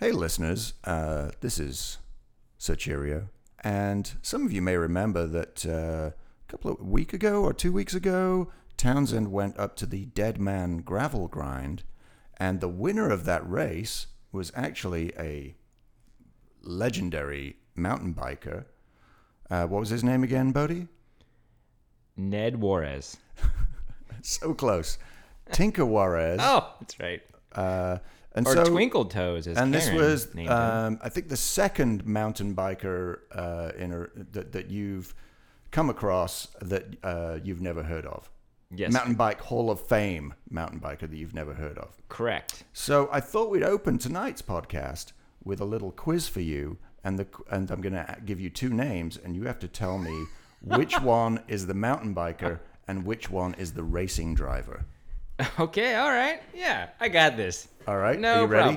Hey, listeners, uh, this is Sir Cheerio, and some of you may remember that uh, a couple of week ago or two weeks ago, Townsend went up to the Dead Man Gravel Grind, and the winner of that race was actually a legendary mountain biker. Uh, what was his name again, Boedi? Ned Juarez. So close. Tinker Juarez. Oh, that's right. And Or so, Twinkle Toes, as and this was, um, I think, the second mountain biker uh, in a, that, that you've come across that uh, you've never heard of. Yes, Mountain bike Hall of Fame mountain biker that you've never heard of. correct. So I thought we'd open tonight's podcast with a little quiz for you, and the and I'm going to give you two names, and you have to tell me which one is the mountain biker and which one is the racing driver. Okay, all right. Yeah, I got this. All right, No are you ready? problem.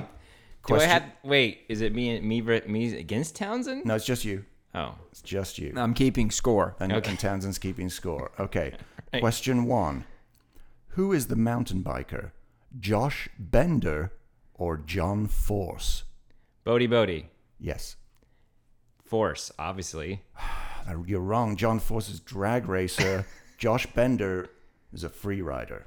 Do I Question- have? Wait, is it me? Me? Me against Townsend? No, it's just you. Oh, It's just you. I'm keeping score. And, Okay. and Townsend's keeping score. Okay. Right. Question one Who is the mountain biker? Josh Bender or John Force? Boedi, Boedi, Yes. Force, obviously. You're wrong. John Force is drag racer. Josh Bender is a free rider.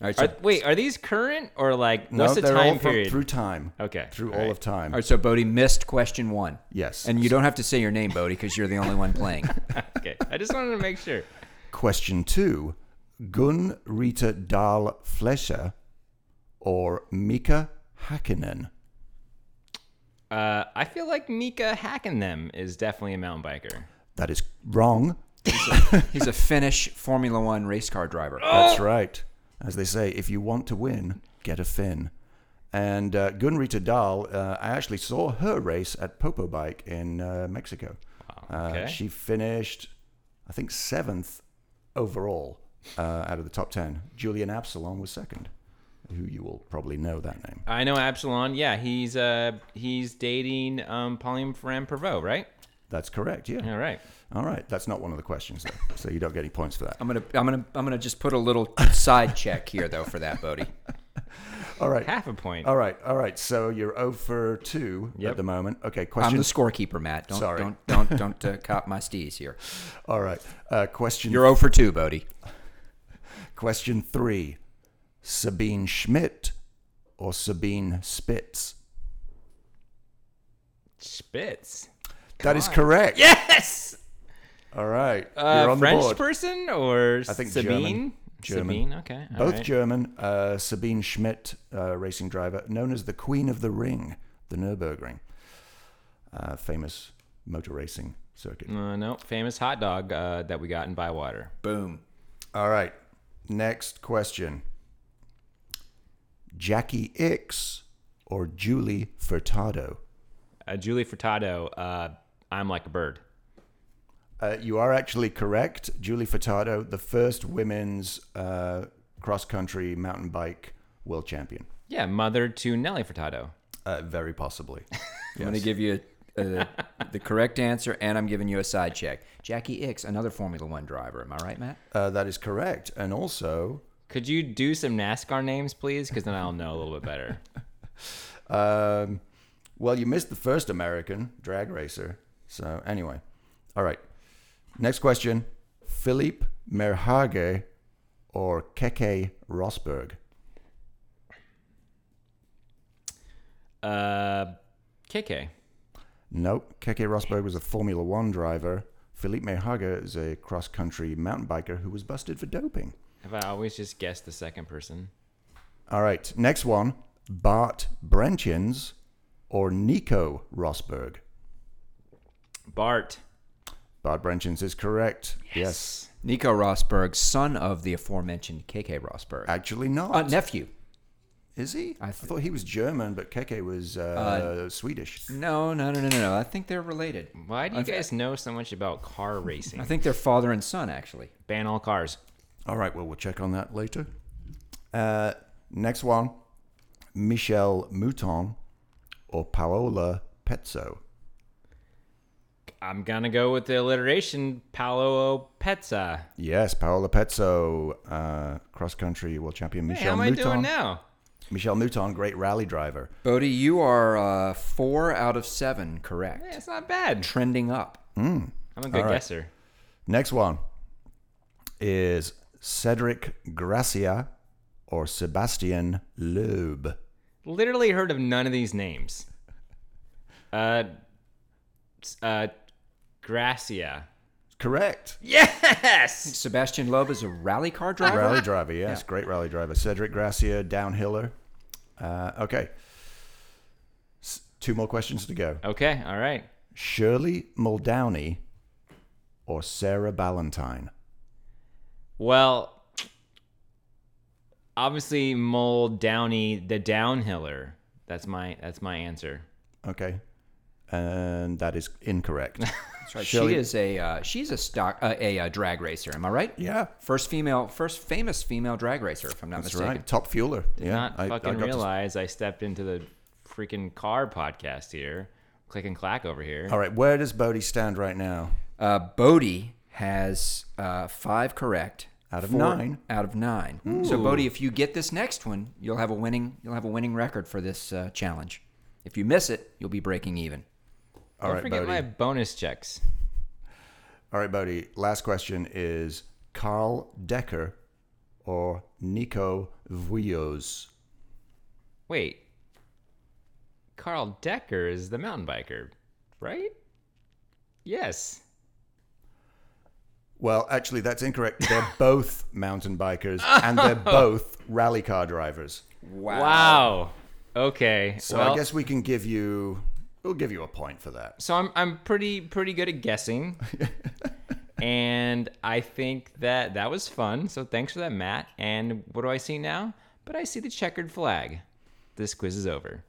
All right, so, Are, wait, are these current or like No, what's the they're all time from- period? through time. Okay, Through all all right. of time. all right, so Boedi missed question one. Yes. And you don't have to say your name, Boedi, because you're the only one playing. okay, I just wanted to make sure. Question two Gun Rita Dahl Flescher or Mika Hakkinen? Uh, I feel like Mika Hakkinen is definitely a mountain biker. That is wrong. He's a Finnish Formula One race car driver. That's right. As they say, if you want to win, get a fin. And uh, Gunn-Rita Dahle, uh, I actually saw her race at Popo Bike in uh, Mexico. okay. Uh, she finished, I think, seventh overall uh, out of the top 10. Julien Absalon was second, who you will probably know that name. I know Absalon. Yeah, he's uh he's dating um Pauline Ferrand Prévot, right? That's correct, yeah. All right. All right, that's not one of the questions, though, so you don't get any points for that. I'm gonna, I'm gonna, I'm gonna just put a little side check here, though, for that, Boedi. All right. Half a point. All right, all right. So you're 0 for 2 at the moment. Okay, Question. I'm the scorekeeper, Matt. Don't, Sorry. don't, don't, don't uh, cop my steez here. all right. Uh, question You're 0 for 2, Boedi. Question three Sabine Schmidt or Sabine Spitz? Spitz. That is correct. Yes. All right. Uh, You're on French the board. person or I think Sabine? German. German. Sabine. Okay. all Both right. German. Uh, Sabine Schmidt, uh, racing driver, known as the Queen of the Ring, the Nürburgring. Uh, famous motor racing circuit. Uh, no, famous hot dog uh, that we got in Bywater. Boom. All right. Next question Jacky Ickx or Julie Furtado? Uh, Julie Furtado. Uh, I'm like a bird. Uh, you are actually correct. Julie Furtado, the first women's uh, cross country mountain bike world champion. Yeah, mother to Nelly Furtado. Uh, very possibly. I'm going to give you uh, the correct answer, and I'm giving you a side check. Jacky Ickx, another Formula One driver. Am I right, Matt? Uh, that is correct. And also, Could you do some NASCAR names, please? Because then I'll know a little bit better. um, well, you missed the first American drag racer. So, anyway. All right. Next question Filip Meirhaeghe or Keke Rosberg? Uh, Keke. Nope. Keke Rosberg was a Formula One driver. Filip Meirhaeghe is a cross country mountain biker who was busted for doping. Have I always just guessed the second person? All right, next one Bart Brentjens or Nico Rosberg? Bart. Bart Brentjens is correct. Yes. Nico Rosberg, son of the aforementioned Keke Rosberg. Actually, not. Uh, nephew. is he? I, I thought he was German, but Keke was uh, Swedish. No, no, no, no, no, no. I think they're related. Why do you guys know so much about car racing? I think they're father and son, actually. Ban all cars. All right, well, we'll check on that later. Uh, next one Michelle Mouton or Paola Pezzo? I'm gonna go with the alliteration Paolo Pezza. Yes, Paola Pezzo, uh, cross country world champion Hey, Michel how am I Mouton. doing now? Michel Mouton, great rally driver. Boedi, you are uh, four out of seven correct. Yeah, it's not bad. Trending up. I'm a good All right. guesser. Next one is Cedric Gracia or Sebastian Loeb. Literally heard of none of these names. Uh, uh, Gracia. Correct. Yes. Sebastian Loeb is a rally car driver. Rally driver, yes, great rally driver. Cedric Gracia, downhiller. Uh, okay. S- two more questions to go. Okay. All right. Shirley Muldowney or Sara Ballantyne? Well, obviously Mole Downey, the downhiller. That's my that's my answer. Okay. And that is incorrect. That's right. Shirley- She is a uh, she's a stock uh, a, uh drag racer. Am I right? yeah, First female, first famous female drag racer, if I'm not that's mistaken. right. Top fueler. Did yeah, not I- I fucking got to- realize I stepped into the freaking car podcast here. Click and clack over here. All right, where does Boedi stand right now? Uh, Boedi has uh, five correct Out of Four nine. Out of nine. So Boedi, if you get this next one, you'll have a winning you'll have a winning record for this uh, challenge. If you miss it, you'll be breaking even. All Don't right, forget Boedi. my bonus checks. All right, Boedi. Last question is Carl Decker or Nico Vouilloz? Wait. Carl Decker is the mountain biker, right? Yes. Well, actually, that's incorrect. They're both mountain bikers and they're oh. both rally car drivers. Wow. Wow. Okay. So well, I guess we can give you, we'll give you a point for that. so I'm I'm pretty pretty good at guessing. and I think that that was fun. So thanks for that, Matt. And what do I see now? But I see the checkered flag. This quiz is over.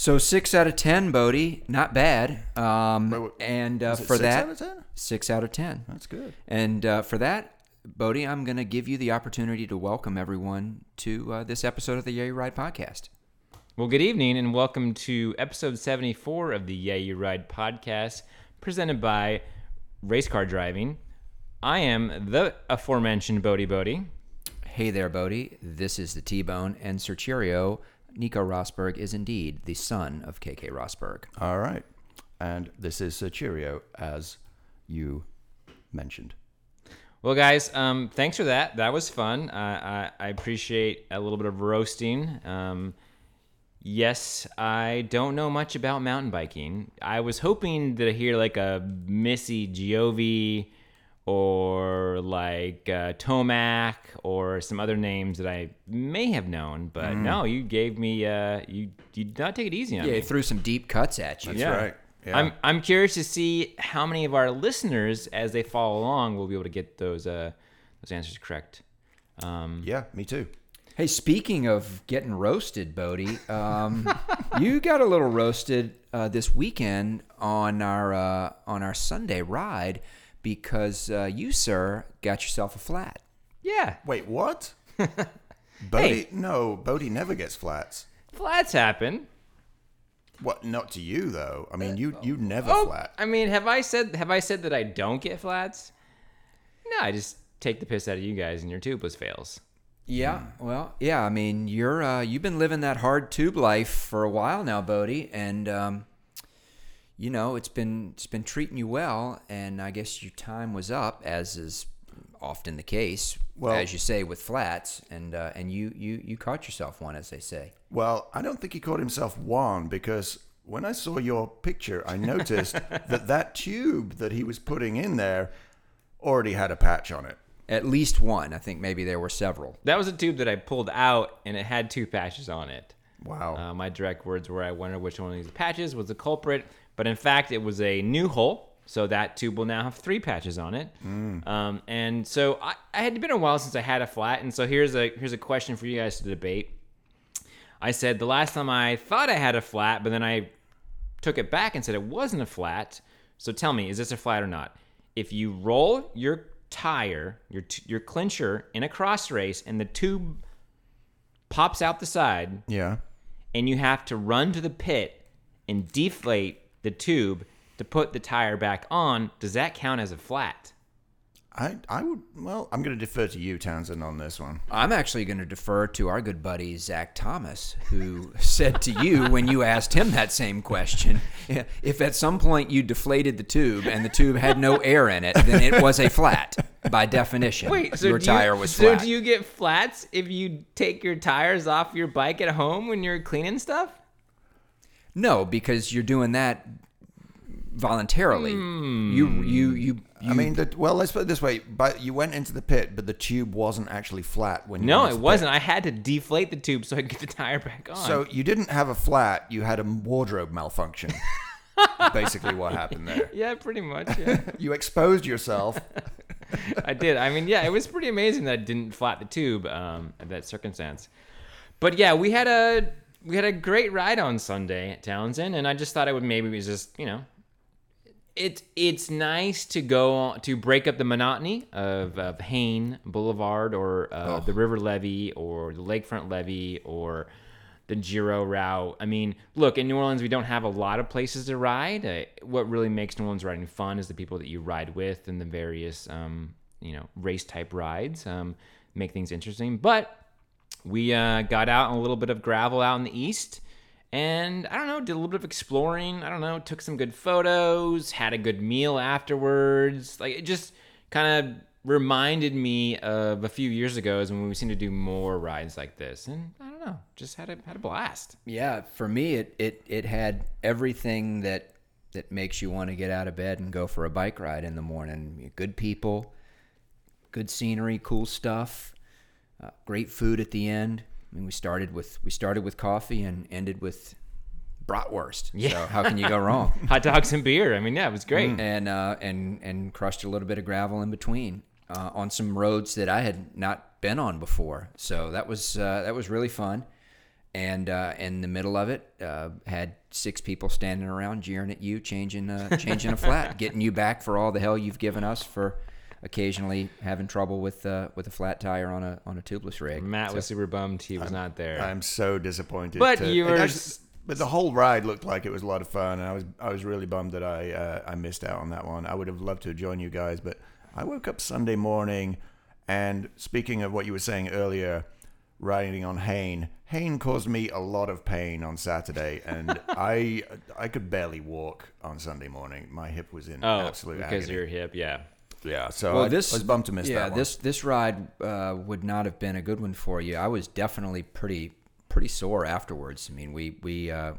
So six out of ten, Boedi, not bad. Um, Wait, wait, and uh, for six that, out of 10? six out of ten. That's good. And uh, for that, Boedi, I'm going to give you the opportunity to welcome everyone to uh, this episode of the Yeah You Ride podcast. Well, good evening and welcome to episode 74 of the Yeah You Ride podcast presented by Race Car Driving. I am the aforementioned Boedi Boedi. Hey there, Boedi. This is the T-Bone, and Sir Cheerio, Nico Rosberg is indeed the son of Keke Rosberg. All right. And this is uh, Cheerio, as you mentioned. Well, guys, um, thanks for that. That was fun. I, I, I appreciate a little bit of roasting. Um, yes, I don't know much about mountain biking. I was hoping to hear like a Missy Giove or like uh, Tomac or some other names that I may have known, but no, you gave me uh, you you did not take it easy on Yeah, me. he threw some deep cuts at you. That's Yeah. right. Yeah. I'm I'm curious to see how many of our listeners, as they follow along, will be able to get those uh, those answers correct. Um, yeah, me too. Hey, speaking of getting roasted, Boedi, um, you got a little roasted uh, this weekend on our uh, on our Sunday ride because uh, you, sir, got yourself a flat. yeah, Wait, what? Boedi? No, Boedi never gets flats. flats happen. What? Not to you though. I mean, you you never Oh, flat. I mean, have I said have I said that I don't get flats? No, I just take the piss out of you guys and your tubeless fails. Yeah, well, yeah. I mean, you're uh, you've been living that hard tube life for a while now, Boedi, and um, you know it's been it's been treating you well. And I guess your time was up, as is often the case, Well- as you say with flats, and uh, and you you you caught yourself one, as they say. Well, I don't think he called himself one because when I saw your picture, I noticed that that tube that he was putting in there already had a patch on it. At least one. I think maybe there were several. That was a tube that I pulled out and it had two patches on it. Wow. Uh, my direct words were, I wonder which one of these patches was the culprit. But in fact, it was a new hole. So that tube will now have three patches on it. Um, and so I, I had been a while since I had a flat. And so here's a here's a question for you guys to debate. I said the last time I thought I had a flat, but then I took it back and said it wasn't a flat. So tell me, is this a flat or not? If you roll your tire, your t- your clincher in a cross race, and the tube pops out the side, Yeah. and you have to run to the pit and deflate the tube to put the tire back on, does that count as a flat? I, I would, well, I'm going to defer to you, Townsend, on this one. I'm actually going to defer to our good buddy Zach Thomas, who said to you when you asked him that same question, if at some point you deflated the tube and the tube had no air in it, then it was a flat by definition. Wait, so your tire you, was flat. so do you get flats if you take your tires off your bike at home when you're cleaning stuff? No, because you're doing that voluntarily. Hmm. You, you, you, you. I mean, the, well, let's put it this way. But you went into the pit, but the tube wasn't actually flat when you No, went it wasn't. I had to deflate the tube so I could get the tire back on. So you didn't have a flat, you had a wardrobe malfunction. Basically, what happened there. yeah, pretty much. Yeah. You exposed yourself. I did. I mean, yeah, it was pretty amazing that I didn't flat the tube um, in that circumstance. But yeah, we had a we had a great ride on Sunday at Townsend, and I just thought I would maybe just you know, it's it's nice to go on, to break up the monotony of, of Hayne Boulevard or uh, the River Levee or the Lakefront Levee or the Giro route. I mean, look, in New Orleans, we don't have a lot of places to ride. Uh, what really makes New Orleans riding fun is the people that you ride with and the various, um, you know, race type rides um, make things interesting. But we uh, got out on a little bit of gravel out in the east. And I don't know, did a little bit of exploring. I don't know, took some good photos, had a good meal afterwards. Like it just kind of reminded me of a few years ago is when we seemed to do more rides like this. And I don't know, just had a had a blast. Yeah, for me, it, it, it had everything that that makes you want to get out of bed and go for a bike ride in the morning. Good people, good scenery, cool stuff, uh, great food at the end. I mean, we started with we started with coffee and ended with bratwurst. Yeah. So how can you go wrong? Hot dogs and beer. I mean, yeah, it was great. and uh, and and crushed a little bit of gravel in between uh, on some roads that I had not been on before. So that was uh, that was really fun. And uh, in the middle of it, uh, had six people standing around jeering at you, changing uh, changing a flat, getting you back for all the hell you've given us for occasionally having trouble with uh, with a flat tire on a on a tubeless rig. Matt was super bummed he was not there. I'm so disappointed. But to- you were actually- but the whole ride looked like it was a lot of fun, and I was I was really bummed that I uh, I missed out on that one. I would have loved to join you guys, but I woke up Sunday morning, and speaking of what you were saying earlier, riding on Hayne, Hayne caused me a lot of pain on Saturday, and I I could barely walk on Sunday morning. My hip was in oh, absolute because agony. you're hip, yeah. Yeah. So Well, I, this I was bummed to miss yeah, that one. this this ride uh, would not have been a good one for you. I was definitely pretty pretty sore afterwards. I mean, we we uh,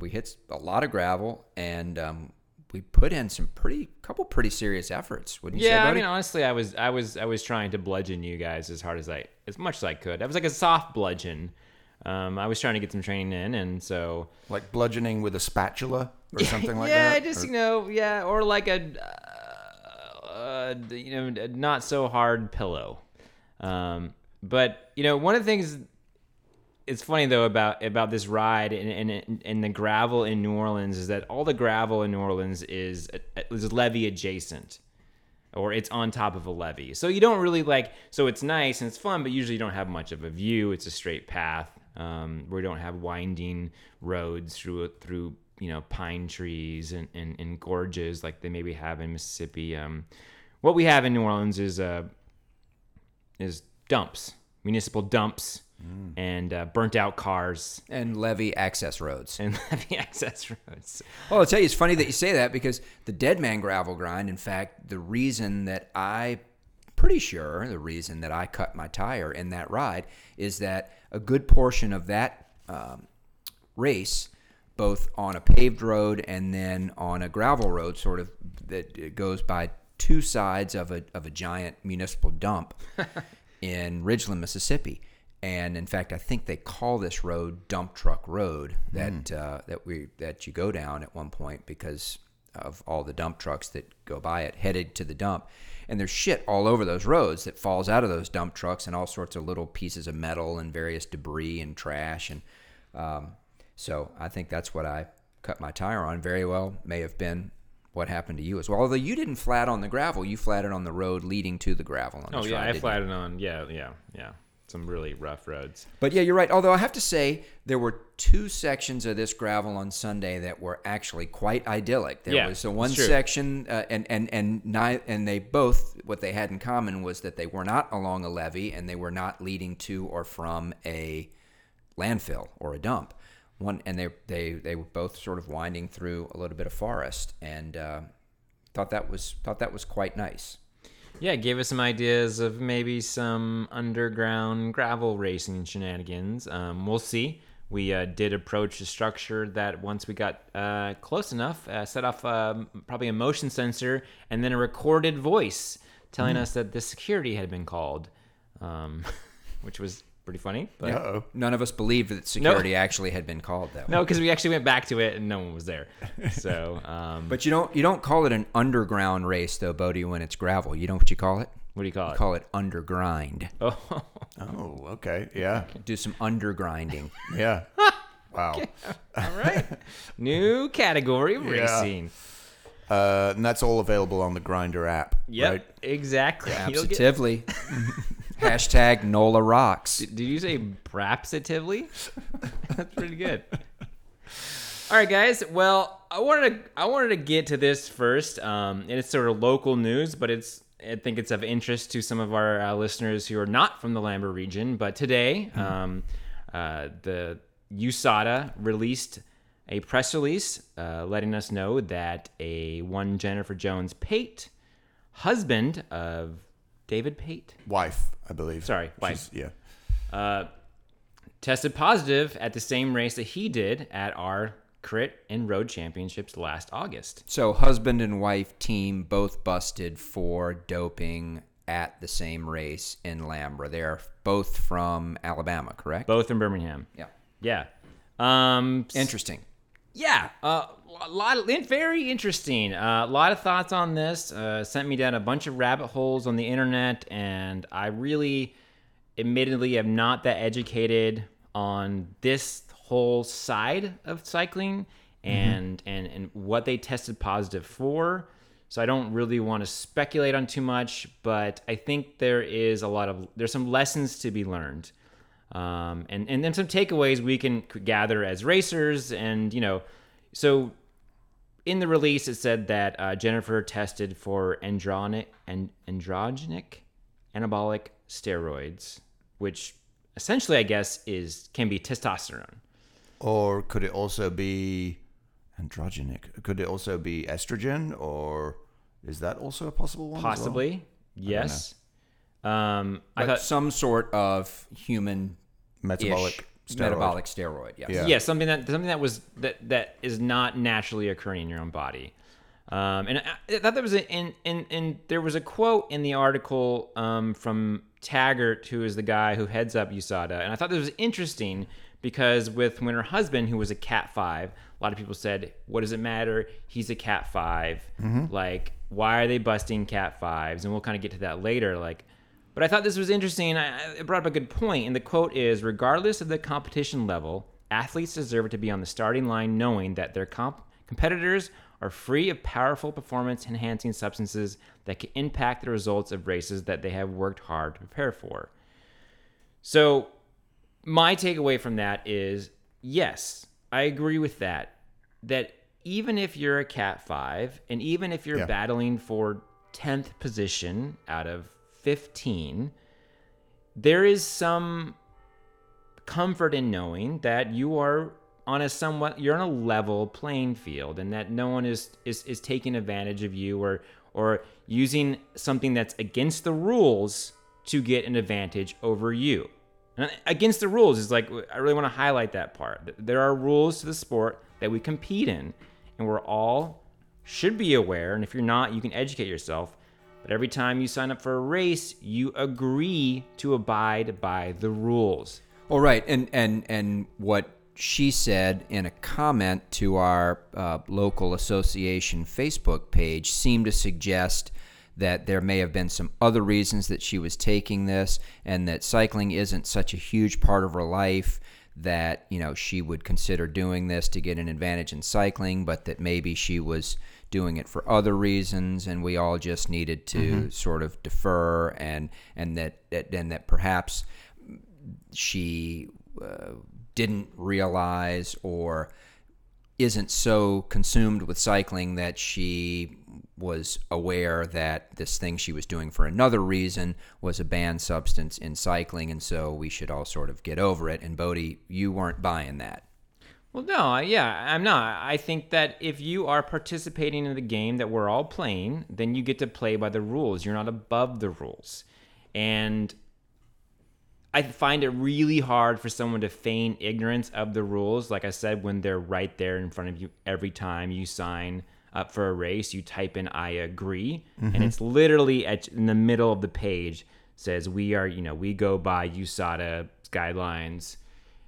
we hit a lot of gravel and um, we put in some pretty couple pretty serious efforts. Wouldn't you say, Yeah, I mean, honestly, I was, I was, I was trying to bludgeon you guys as hard as I, as much as I could. I was like a soft bludgeon. Um, I was trying to get some training in, and so like bludgeoning with a spatula or something like that. yeah, that. just Or- you know, yeah, or like a, uh, uh, you know, not so hard pillow. Um, but you know, one of the things it's funny though about about this ride and and, and the gravel in New Orleans is that all the gravel in New Orleans is is levee adjacent or it's on top of a levee. So you don't really like so it's nice and it's fun, but usually you don't have much of a view. It's a straight path. Um, where you don't have winding roads through through you know pine trees and, and, and gorges like they maybe have in Mississippi. Um, what we have in New Orleans is uh, is dumps, municipal dumps, and uh, burnt out cars and levee access roads. and levee access roads. Well, I'll tell you, it's funny that you say that because the Dead Man Gravel Grind, in fact, the reason that I, pretty sure, the reason that I cut my tire in that ride is that a good portion of that um, race, both on a paved road and then on a gravel road, sort of that it goes by two sides of a of a giant municipal dump in Ridgeland, Mississippi. And in fact, I think they call this road Dump Truck Road that uh, that we that you go down at one point because of all the dump trucks that go by it headed to the dump. And there's shit all over those roads that falls out of those dump trucks and all sorts of little pieces of metal and various debris and trash. And um, so I think that's what I cut my tire on. Very well may have been what happened to you as well. Although you didn't flat on the gravel, you flatted on the road leading to the gravel. On Oh this yeah, ride, I didn't you? flatted on. Yeah, yeah, yeah. Some really rough roads. But yeah, you're right. Although I have to say, there were two sections of this gravel on Sunday that were actually quite idyllic. There Yeah, was the one section, uh, and and and ni- and they both what they had in common was that they were not along a levee and they were not leading to or from a landfill or a dump. One and they they they were both sort of winding through a little bit of forest, and uh, thought that was thought that was quite nice. Yeah, gave us some ideas of maybe some underground gravel racing shenanigans. Um, we'll see. We uh, did approach the structure that once we got uh, close enough, uh, set off um, probably a motion sensor and then a recorded voice telling us that the security had been called, um, which was pretty funny. But Uh-oh. None of us believed that security actually had been called that no, because we actually went back to it and no one was there. So, um, But you don't you don't call it an underground race though, Boedi, when it's gravel. You know what you call it? what do you call You it? call it undergrind. oh, Oh, okay. Yeah. Do some undergrinding. Yeah. Wow. all right. New category of Yeah. racing. Uh, and that's all available on the Grinder app. Yep, Right? exactly. You'll get- Absitively. Hashtag NOLA rocks. Did you say brapsitively? That's pretty good. All right, guys. Well, I wanted to I wanted to get to this first, um, and it's sort of local news, but it's I think it's of interest to some of our uh, listeners who are not from the LAMBRA region. But today, um, uh, the USADA released a press release uh, letting us know that a one Jennifer Jones Pate, husband of David Pate, Wife, I believe. Sorry, She's- Yeah. uh, tested positive at the same race that he did at our crit and road championships last August. So husband and wife team both busted for doping at the same race in LAMBRA. They're both from Alabama, correct? Both in Birmingham. Yeah. Yeah. Um, Interesting. Yeah. Uh, a lot of very interesting. Uh, a lot of thoughts on this. Uh, sent me down a bunch of rabbit holes on the internet, and I really, admittedly, am not that educated on this whole side of cycling and and and what they tested positive for. So I don't really want to speculate on too much, but I think there is a lot of there's some lessons to be learned um, and and then some takeaways we can gather as racers and you know so in the release it said that uh, jennifer tested for andronic and androgenic anabolic steroids which essentially i guess is can be testosterone Or could it also be androgenic? Could it also be estrogen? Or is that also a possible one? as well? possibly yes um i thought some sort of human Metabolic steroid. metabolic steroid. Yes. Yeah. yeah something that something that was that that is not naturally occurring in your own body um, and I, I thought there was a in, in in there was a quote in the article um, from Tygart who is the guy who heads up USADA and I thought this was interesting because with when her husband who was a cat 5 a lot of people said what does it matter he's a cat 5 like why are they busting cat 5s and we'll kind of get to that later like but I thought this was interesting. I, it brought up a good point, and the quote is: "Regardless of the competition level, athletes deserve to be on the starting line, knowing that their comp- competitors are free of powerful performance-enhancing substances that can impact the results of races that they have worked hard to prepare for." So, my takeaway from that is: yes, I agree with that. That even if you're a Cat Five, and even if you're Yeah. battling for tenth position out of 15, there is some comfort in knowing that you are on a somewhat you're on a level playing field and that no one is is, is taking advantage of you or or using something that's against the rules to get an advantage over you. And against the rules is like I really want to highlight that part. There are rules to the sport that we compete in and we're all should be aware and if you're not you can educate yourself but every time you sign up for a race, you agree to abide by the rules. All right, and and and what she said in a comment to our uh, local association Facebook page seemed to suggest that there may have been some other reasons that she was taking this, and that cycling isn't such a huge part of her life. that you know she would consider doing this to get an advantage in cycling, but that maybe she was doing it for other reasons, and we all just needed to sort of defer, and and that, that and that perhaps she uh, didn't realize or isn't so consumed with cycling that she was aware that this thing she was doing for another reason was a banned substance in cycling, and so we should all sort of get over it. And Boedi, you weren't buying that. Well, no, yeah, I'm not. I think that if you are participating in the game that we're all playing, then you get to play by the rules. You're not above the rules. And I find it really hard for someone to feign ignorance of the rules. Like I said, when they're right there in front of you every time you sign up for a race, you type in "I agree," and mm-hmm. it's literally at, in the middle of the page says we are, you know, we go by USADA guidelines.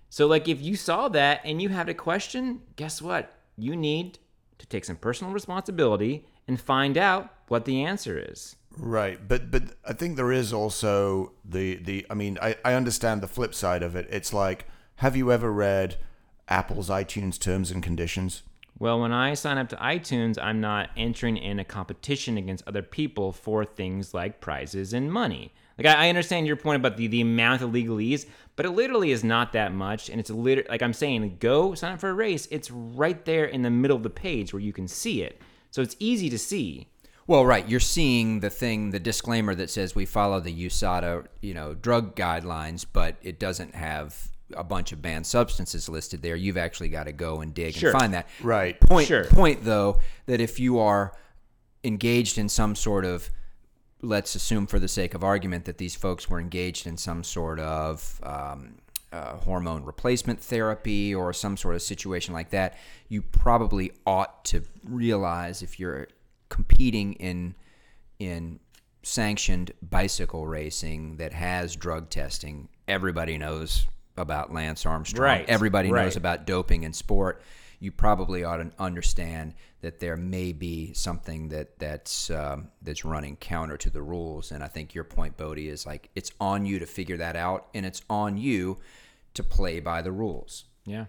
So, like, if you saw that and you had a question, guess what? You need to take some personal responsibility and find out what the answer is. Right, but but I think there is also the the I mean I I understand the flip side of it. It's like have you ever read Apple's iTunes terms and conditions? Well, when I sign up to iTunes, I'm not entering in a competition against other people for things like prizes and money. Like I, I understand your point about the, the amount of legalese, but it literally is not that much, and it's lit- like I'm saying, go sign up for a race. It's right there in the middle of the page where you can see it, so it's easy to see. Well, right, you're seeing the thing, the disclaimer that says we follow the USADA, you know, drug guidelines, but it doesn't have a bunch of banned substances listed there. You've actually got to go and dig Sure. and find that. Right. Point Sure. point though that if you are engaged in some sort of let's assume for the sake of argument that these folks were engaged in some sort of um, uh, hormone replacement therapy or some sort of situation like that, you probably ought to realize if you're competing in in sanctioned bicycle racing that has drug testing, everybody knows about Lance Armstrong. Right, Everybody knows about doping in sport. You probably ought to understand that there may be something that that's um, that's running counter to the rules. And I think your point, Boedi, is like it's on you to figure that out, and it's on you to play by the rules. Yeah.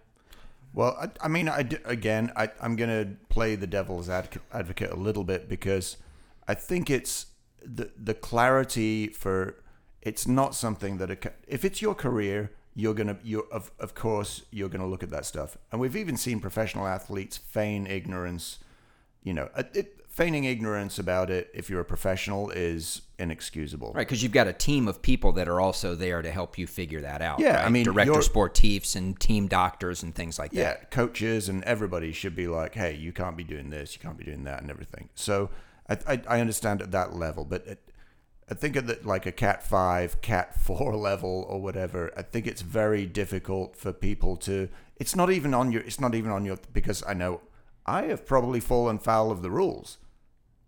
Well, I, I mean, I d- again, I, I'm going to play the devil's advocate, advocate a little bit because I think it's the the clarity for it's not something that a, if it's your career, you're gonna you of of course you're gonna look at that stuff, and we've even seen professional athletes feign ignorance. You know, it, feigning ignorance about it if you're a professional is inexcusable. Right, because you've got a team of people that are also there to help you figure that out. Yeah, I mean, director sportifs and team doctors and things like yeah, that. Yeah, coaches and everybody should be like, hey, you can't be doing this, you can't be doing that, and everything. So I, I, I understand at that level, but it, I think at the, like a Cat five, Cat four level or whatever, I think it's very difficult for people to. It's not even on your. It's not even on your because I know I have probably fallen foul of the rules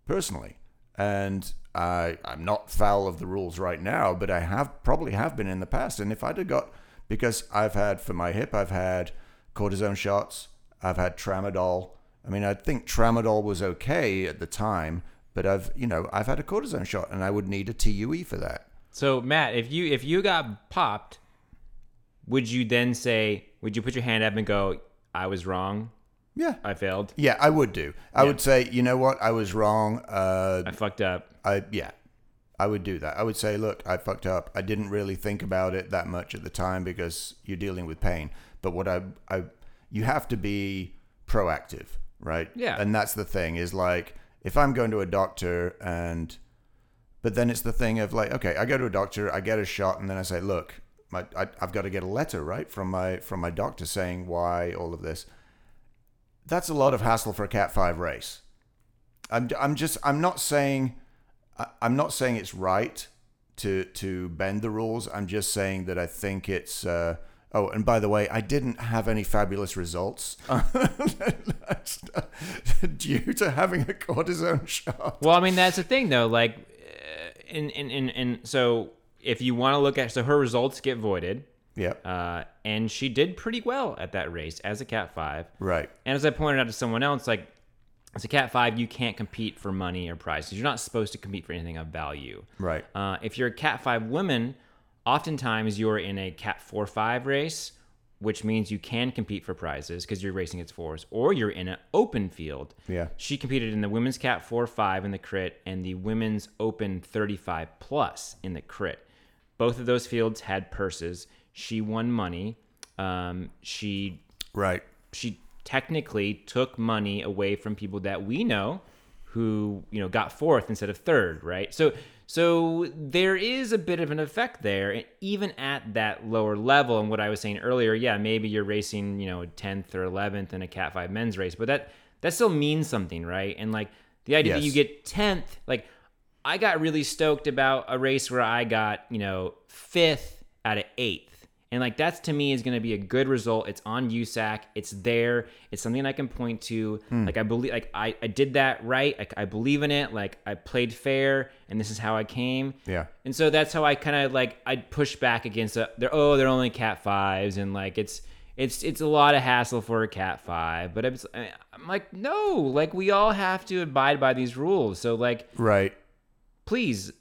personally, and I I'm not foul of the rules right now, but I have probably have been in the past. And if I'd have got because I've had for my hip, I've had cortisone shots, I've had tramadol. I mean, I think tramadol was okay at the time, but I've you know I've had a cortisone shot, and I would need a TUE for that. So Matt, if you if you got popped, would you then say, would you put your hand up and go, "I was wrong, Yeah. I failed, Yeah, I would do. I would say, you know what, I was wrong. Uh, I fucked up"? I yeah, I would do that. I would say, look, I fucked up. I didn't really think about it that much at the time because you're dealing with pain. But what I I you have to be proactive, right? Yeah. And that's the thing is like if I'm going to a doctor and but then it's the thing of like, okay, I go to a doctor, I get a shot, and then I say, look, my, I, I've got to get a letter, right, from my from my doctor saying why all of this. That's a lot of hassle for a Cat Five race. I'm, I'm just I'm not saying I'm not saying it's right to to bend the rules. I'm just saying that I think it's. Uh, oh, and by the way, I didn't have any fabulous results due to having a cortisone shot. Well, I mean that's the thing though. Like, uh, in in in, in so if you want to look at so her results get voided, Yep. uh, and she did pretty well at that race as a Cat Five. right. And as I pointed out to someone else, like as a Cat Five, you can't compete for money or prizes. You're not supposed to compete for anything of value. Right. Uh, if you're a Cat 5 woman, oftentimes you're in a Cat 4 5 race which means you can compete for prizes because you're racing its fours, or you're in an open field. Yeah. She competed in the women's cat 4 5 in the crit and the women's open 35 plus in the crit. Both of those fields had purses. She won money. Um, she Right. she technically took money away from people that we know who you know got fourth instead of third right? So so there is a bit of an effect there and even at that lower level. And what i was saying earlier yeah maybe you're racing you know 10th or 11th in a cat 5 men's race but that that still means something right? And like the idea that you get 10th like i got really stoked about a race where i got you know fifth out of eighth and like that's to me is going to be a good result. It's on USAC. It's there. It's something I can point to. Hmm. Like I believe, like I, I did that right. Like I believe in it. Like I played fair, and this is how I came. Yeah. And so that's how I kind of like I push back against it. They're oh they're only cat fives, and like it's it's it's a lot of hassle for a cat five. But it's, I'm like no, like we all have to abide by these rules. So like Right. please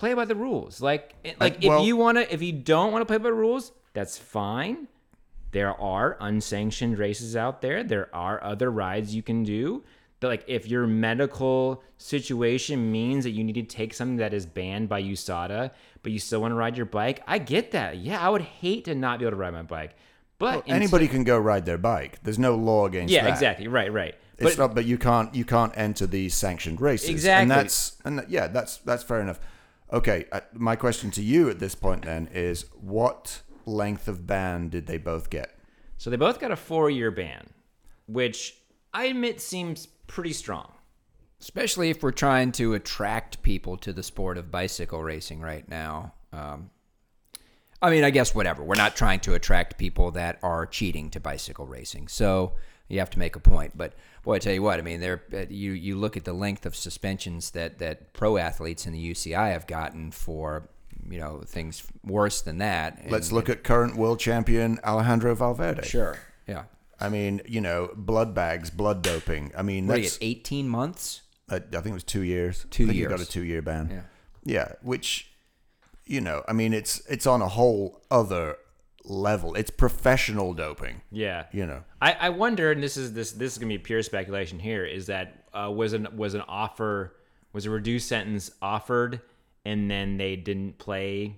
play by the rules. Like, like well- if you want to, if you don't want to play by the rules, that's fine. There are unsanctioned races out there. There are other rides you can do. But like, if your medical situation means that you need to take something that is banned by USADA, but you still want to ride your bike, I get that. Yeah, I would hate to not be able to ride my bike. But until- Anybody can go ride their bike. There's no law against yeah, that. Yeah, exactly. Right, right. It's But not, but you can't you can't enter these sanctioned races. Exactly. and that's and yeah, that's that's fair enough. Okay, uh, my question to you at this point then is, what length of ban did they both get? So they both got a four-year ban, which I admit seems pretty strong. especially if we're trying to attract people to the sport of bicycle racing right now. Um, I mean, I guess whatever. We're not trying to attract people that are cheating to bicycle racing, so you have to make a point. But boy, I tell you what, I mean, there uh, you you look at the length of suspensions that that pro athletes in the UCI have gotten for you know things worse than that. and- Let's look at current world champion Alejandro Valverde. Sure. Yeah. I mean, you know, blood bags, blood doping. I mean, What you that's get? Eighteen months. I, I think it was two years. Two I think He got a two-year ban. Yeah. Yeah, which, you know, I mean, it's it's on a whole other level. It's professional doping. Yeah. You know. I, I wonder, and this is this this is gonna be pure speculation here, is that uh, was an was an offer was a reduced sentence offered, and then they didn't play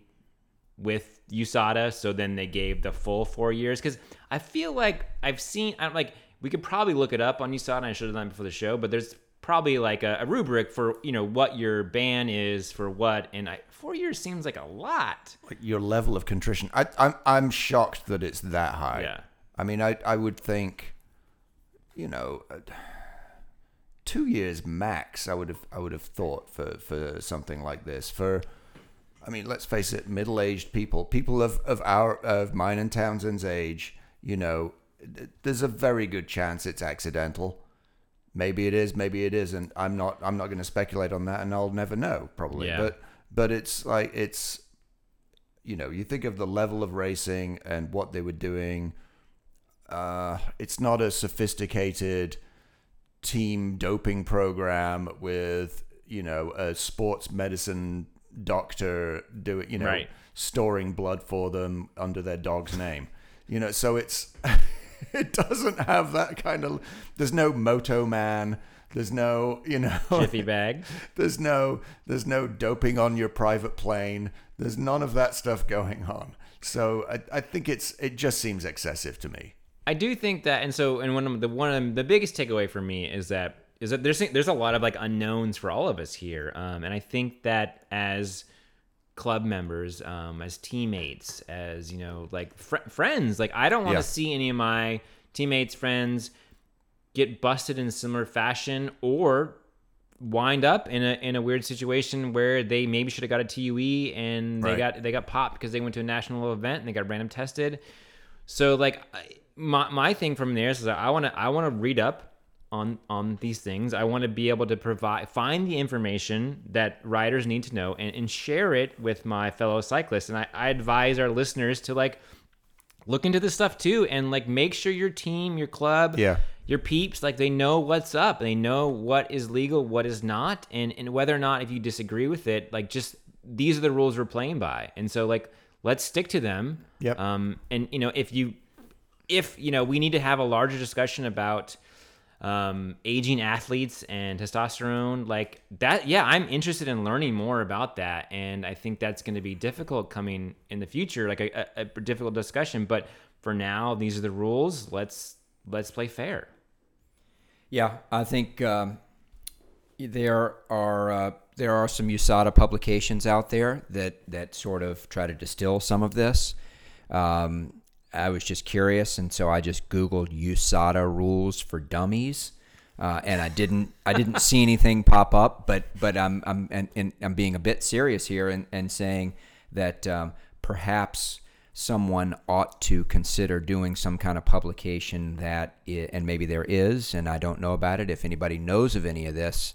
with USADA, so then they gave the full four years. Because I feel like I've seen, I'm like, we could probably look it up on USADA. I should have done it before the show, but there's probably like a, a rubric for you know what your ban is for what, and I, four years seems like a lot. Like your level of contrition. I, I'm I'm shocked that it's that high. Yeah. I mean, I I would think, you know, uh, two years max. I would have I would have thought for for something like this. For, I mean, let's face it, middle aged people, people of of our of mine and Townsend's age. You know, there's a very good chance it's accidental. Maybe it is, maybe it isn't. I'm not I'm not going to speculate on that, and I'll never know probably. Yeah. But but it's like it's you know, you think of the level of racing and what they were doing. Uh, it's not a sophisticated team doping program with you know a sports medicine doctor doing you know Right. storing blood for them under their dog's name. You know, so it's it doesn't have that kind of. There's no Moto Man. There's no you know. Jiffy bag. There's no there's no doping on your private plane. There's none of that stuff going on. So I, I think it's it just seems excessive to me. I do think that, and so, and one of the one of the biggest takeaway for me is that is that there's there's a lot of like unknowns for all of us here, um, and I think that as club members, um, as teammates, as you know, like fr- friends, like I don't want to Yeah. see any of my teammates, friends get busted in similar fashion or wind up in a in a weird situation where they maybe should have got a TUE and they Right. got they got popped because they went to a national event and they got random tested. So like I- my my thing from there is that I want to I want to read up on on these things. I want to be able to provide find the information that riders need to know and, and share it with my fellow cyclists. And I, I advise our listeners to like look into this stuff too and like make sure your team, your club, Yeah. your peeps, like they know what's up. They know what is legal, what is not, and and whether or not if you disagree with it, like just these are the rules we're playing by. And so like let's stick to them. Yep. Um, and you know, if you, if you know, we need to have a larger discussion about um, aging athletes and testosterone, like that. Yeah, I'm interested in learning more about that, and I think that's going to be difficult coming in the future, like a, a, a difficult discussion. But for now, these are the rules. Let's let's play fair. Yeah, I think um, there are uh, there are some USADA publications out there that that sort of try to distill some of this. Um, I was just curious, and so I just Googled USADA rules for dummies, uh, and I didn't I didn't see anything pop up. But but I'm I'm and, and I'm being a bit serious here and, and saying that um, perhaps someone ought to consider doing some kind of publication that i and maybe there is and I don't know about it if anybody knows of any of this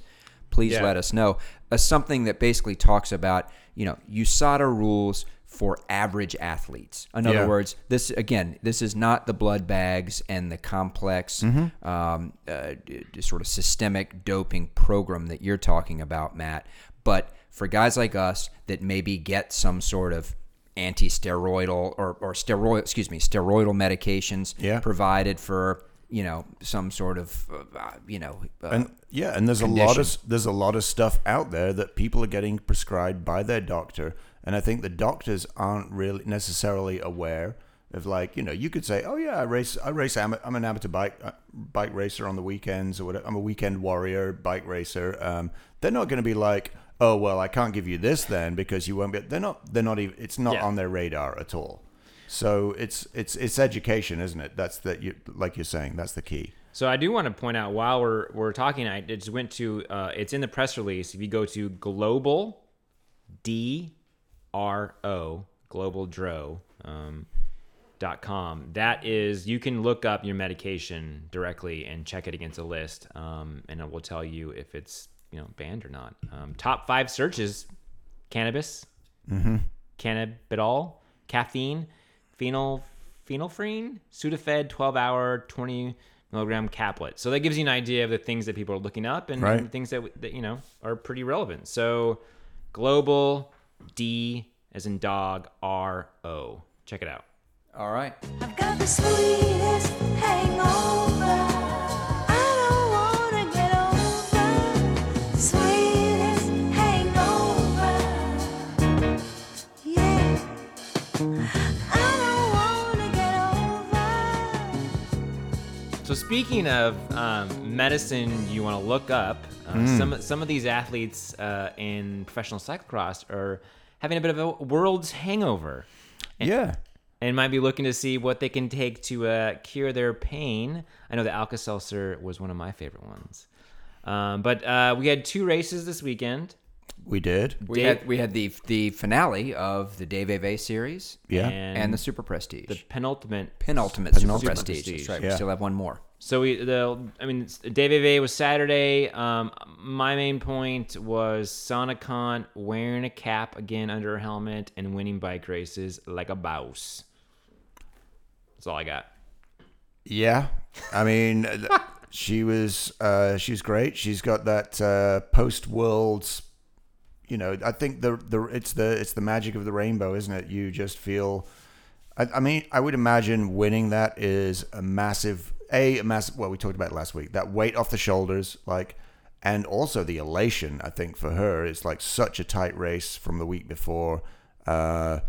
please Yeah. let us know uh, something that basically talks about you know USADA rules for average athletes in other Yeah. words this again this is not the blood bags and the complex Mm-hmm. um, uh, sort of systemic doping program that you're talking about matt but for guys like us that maybe get some sort of anti-steroidal or, or steroid excuse me steroidal medications Yeah. provided for you know some sort of uh, you know uh, and yeah, and there's a lot of there's a lot of stuff out there that people are getting prescribed by their doctor, and I think the doctors aren't really necessarily aware of like you know you could say oh yeah I race I race I'm, I'm an amateur bike uh, bike racer on the weekends or whatever I'm a weekend warrior bike racer. Um, they're not going to be like oh well I can't give you this then because you won't be. They're not they're not even it's not Yeah. on their radar at all. So it's it's it's education, isn't it? That's the you like you're saying that's the key. So I do want to point out while we're we're talking, I just went to uh, it's in the press release. If you go to global D R O global dro um, dot com, that is you can look up your medication directly and check it against a list, um, and it will tell you if it's you know banned or not. Um, top five searches: cannabis, cannabidiol, caffeine, phenol, phenylephrine, Sudafed, 12 hour, 20 milligram caplet. So that gives you an idea of the things that people are looking up and, Right. and things that, that, you know, are pretty relevant. So global D as in dog, R O. Check it out. all right speaking of um, medicine, you want to look up. Uh, Some some of these athletes uh, in professional cyclocross are having a bit of a world's hangover. Yeah. and might be looking to see what they can take to uh, cure their pain. I know the Alka Seltzer was one of my favorite ones. Um, but uh, we had two races this weekend. We did. we Dave- had we had the the finale of the Dave Ave series Yeah. and, and the super prestige the penultimate. penultimate, super Penultimate prestige. prestige, That's right. yeah. We still have one more. So we the I mean DVV was Saturday. Um, my main point was Sanne Cant wearing a cap again under a helmet and winning bike races like a boss. That's all I got. Yeah, I mean, she was uh, she was great. She's got that uh, post worlds. You know, I think the the it's the it's the magic of the rainbow, isn't it? You just feel. I, I mean, I would imagine winning that is a massive a, massive. Well, we talked about last week. That weight off the shoulders, like, and also the elation. I think for her, it's like such a tight race from the week before. Uh,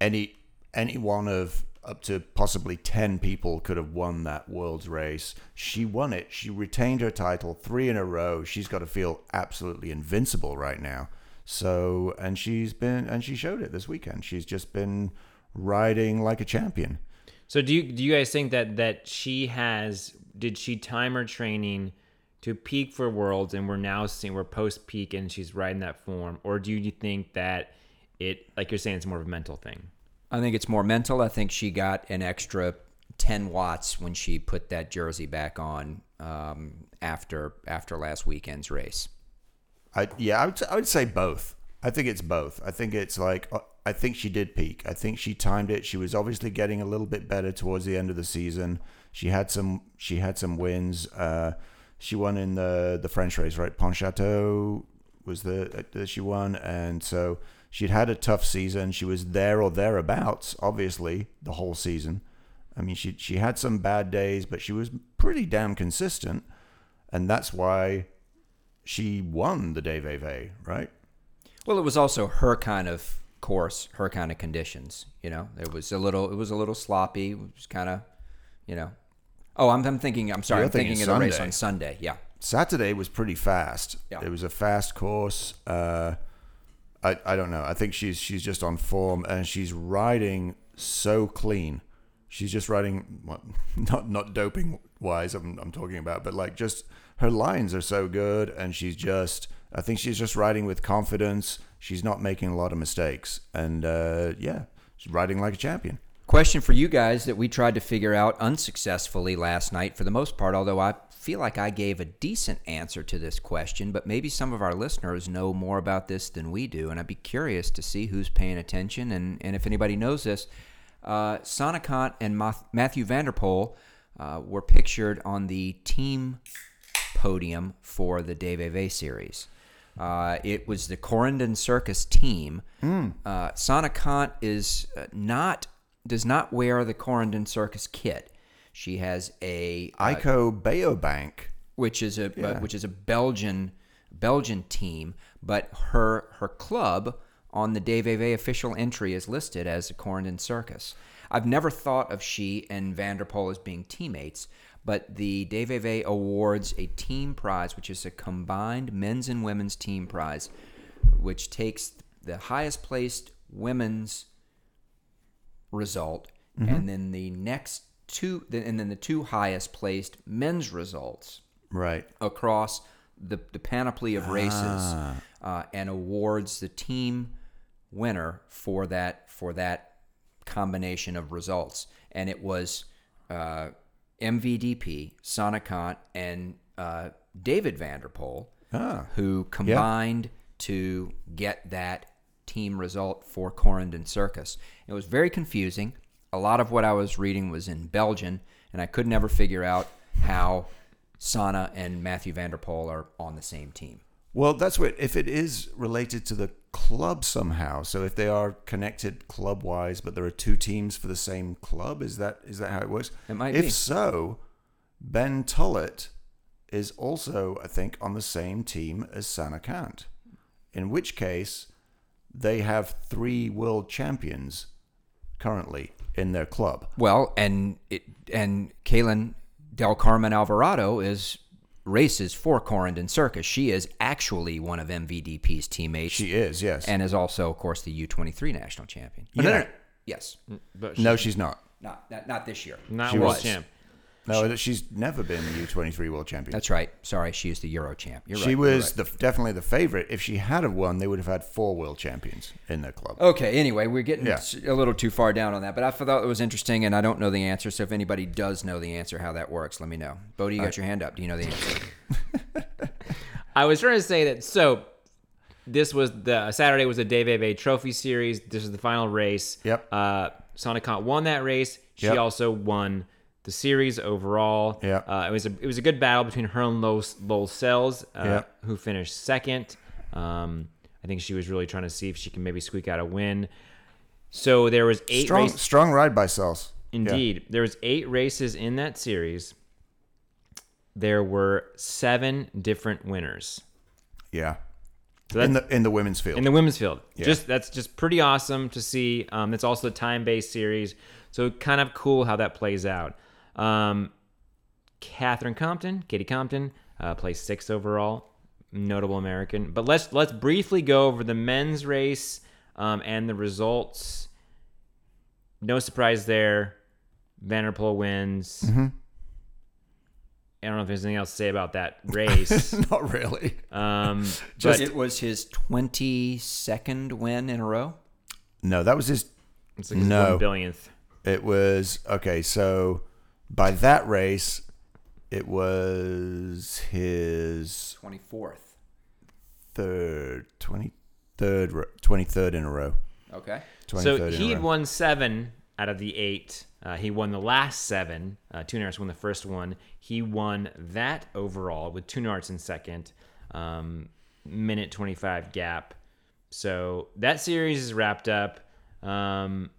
any any one of up to possibly 10 people could have won that world's race. She won it. She retained her title three in a row. She's got to feel absolutely invincible right now. So, and she's been, and she showed it this weekend. She's just been riding like a champion. So do you do you guys think that that she has did she time her training to peak for worlds and we're now seeing we're post peak and she's riding that form or do you think that it like you're saying it's more of a mental thing? I think it's more mental. I think she got an extra 10 watts when she put that jersey back on um, after after last weekend's race. I yeah, I would, I would say both. I think it's both. I think it's like uh, I think she did peak. I think she timed it. She was obviously getting a little bit better towards the end of the season. She had some she had some wins. Uh, she won in the the French race, right? Pontchâteau was the that she won, and so she'd had a tough season. She was there or thereabouts, obviously, the whole season. I mean, she she had some bad days, but she was pretty damn consistent, and that's why she won the DVV, right? Well, it was also her kind of course, her kind of conditions. You know, it was a little, it was a little sloppy. It was kind of, you know. Oh, I'm, I'm thinking. I'm sorry. You're I'm thinking, thinking of the race on Sunday. Yeah. Saturday was pretty fast. Yeah. It was a fast course. Uh, I I don't know. I think she's she's just on form and she's riding so clean. She's just riding what, not not doping wise. I'm I'm talking about, but like just her lines are so good and she's just I think she's just riding with confidence. She's not making a lot of mistakes and uh, yeah, she's riding like a champion. Question for you guys that we tried to figure out unsuccessfully last night for the most part, although I feel like I gave a decent answer to this question, but maybe some of our listeners know more about this than we do, and I'd be curious to see who's paying attention and, and if anybody knows this. Uh, Sanne Cant and Mathieu van der Poel uh, were pictured on the team podium for the DVV series. Uh, it was the Corendon Circus team. Uh, Sanne Cant is uh, not does not wear the Corendon Circus kit. She has a uh, IKO-Beobank. which is a Yeah. uh, which is a Belgian Belgian team, but her her club on the DVV official entry is listed as the Corendon Circus. I've never thought of she and van der Poel as being teammates, but the DVV awards a team prize, which is a combined men's and women's team prize, which takes the highest placed women's result, and then the next two, and then the two highest placed men's results Right. across the, the panoply of races, uh, and awards the team winner for that for that combination of results. And it was uh, MVDP, Sanne Cant, and uh, David van der Poel Ah. who combined to get that team result for Corendon Circus. It was very confusing. A lot of what I was reading was in Belgian, and I could never figure out how Sanne and Mathieu van der Poel are on the same team. Well, that's what if it is related to the club somehow. So if they are connected club wise, but there are two teams for the same club, is that is that how it works? It might if be. so, Ben Tulett is also, I think, on the same team as Sanne Cant. In which case, they have three world champions currently in their club. Well, and it and Ceylin Del Carmen Alvarado is races for Corendon Circus. She is actually one of MVDP's teammates. She is, yes. and is also, of course, the U23 national champion. Oh, Yeah. no, no, no. Yes, mm, But no, she's not. not, not not this year. not she world was. champ. No, she's never been the U23 world champion. That's right. Sorry, she is the Euro champ. You're she right. you're was right. the, definitely the favorite. If she had have won, they would have had four world champions in their club. Okay. Anyway, we're getting Yeah. s- a little too far down on that, but I thought it was interesting, and I don't know the answer. So if anybody does know the answer, how that works, let me know. Boedi, you got your hand up. Do you know the answer? I was trying to say that. So this was the Saturday was the DVV Trophy Series. This is the final race. Yep. Uh, Sanne Cant won that race. She Yep. also won the series overall. Yep. Uh, it was a it was a good battle between her and Loes, Loes Sels, uh, Yep. who finished second. Um, I think she was really trying to see if she can maybe squeak out a win. So there was eight strong, races. strong ride by Sels. Indeed, there was eight races in that series. There were seven different winners. Yeah. So in the in the women's field. in the women's field. Yeah. Just that's just pretty awesome to see. Um, it's also a time-based series, so kind of cool how that plays out. Um, Catherine Compton, Katie Compton, uh, placed sixth overall, notable American. But let's let's briefly go over the men's race um, and the results. No surprise there. van der Poel wins. Mm-hmm. I don't know if there's anything else to say about that race. Not really. um, Just but it was his 22nd win in a row. No, that was his. it's like his no. one billionth. It was okay. So by that race, it was his 24th. third, twenty third, twenty third in a row. Okay. So he had won seven out of the eight. Uh, he won the last seven. Uh, Toon Aerts won the first one. He won that overall with Toon Aerts in second. Um, minute 25 gap. so that series is wrapped up. Um,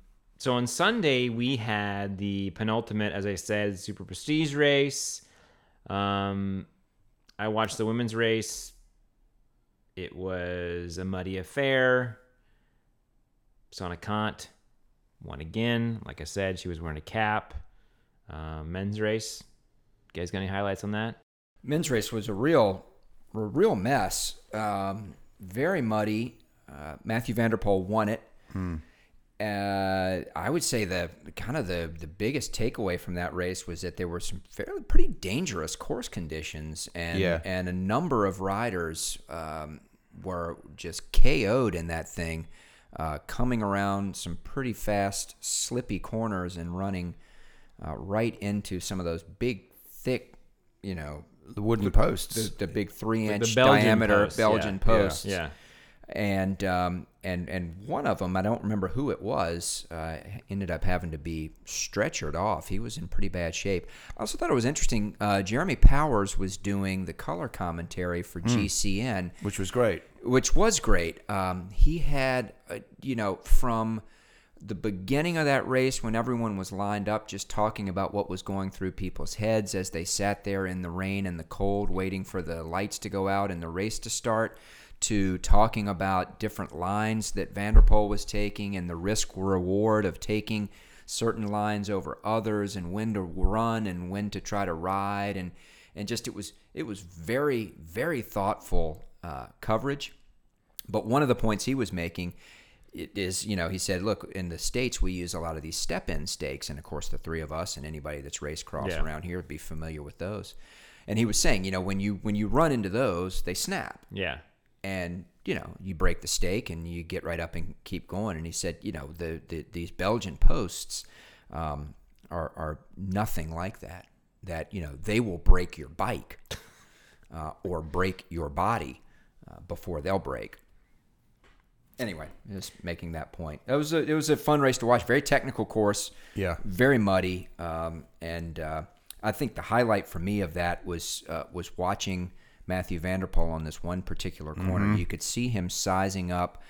so on Sunday we had the penultimate, as I said, super prestige race. Um, I watched the women's race. It was a muddy affair. Sanne Cant won again. Like I said, she was wearing a cap. Uh, men's race. You guys got any highlights on that? Men's race was a real, a real mess. Um, very muddy. Uh, Mathieu van der Poel won it. Uh, I would say the kind of the the biggest takeaway from that race was that there were some fairly pretty dangerous course conditions, and Yeah. and a number of riders um, were just KO'd in that thing, uh, coming around some pretty fast, slippy corners and running uh, right into some of those big, thick, you know, The wooden posts. the, the big three inch Belgian diameter posts, Belgian yeah, posts. Yeah. And um, and and one of them, I don't remember who it was, uh, ended up having to be stretchered off. He was in pretty bad shape. I also thought it was interesting. Uh, Jeremy Powers was doing the color commentary for GCN, which was great. which was great. Um, he had, uh, you know, from the beginning of that race when everyone was lined up, just talking about what was going through people's heads as they sat there in the rain and the cold, waiting for the lights to go out and the race to start, to talking about different lines that van der Poel was taking and the risk reward of taking certain lines over others and when to run and when to try to ride and and just it was it was very very thoughtful uh, coverage but one of the points he was making is, you know, he said, look, in the States, we use a lot of these step in stakes. And of course, the three of us and anybody that's race cross Yeah. around here would be familiar with those. And he was saying, you know, when you when you run into those, they snap Yeah. And you know you break the stake and you get right up and keep going. And he said you know the, the these belgian posts um, are, are nothing like that that you know they will break your bike uh, or break your body uh, before they'll break. Anyway just making that point. It was a, it was a fun race to watch. Very technical course. Yeah. very muddy. Um, and uh, I think the highlight for me of that was uh, was watching Mathieu van der Poel on this one particular corner. You could see him sizing up.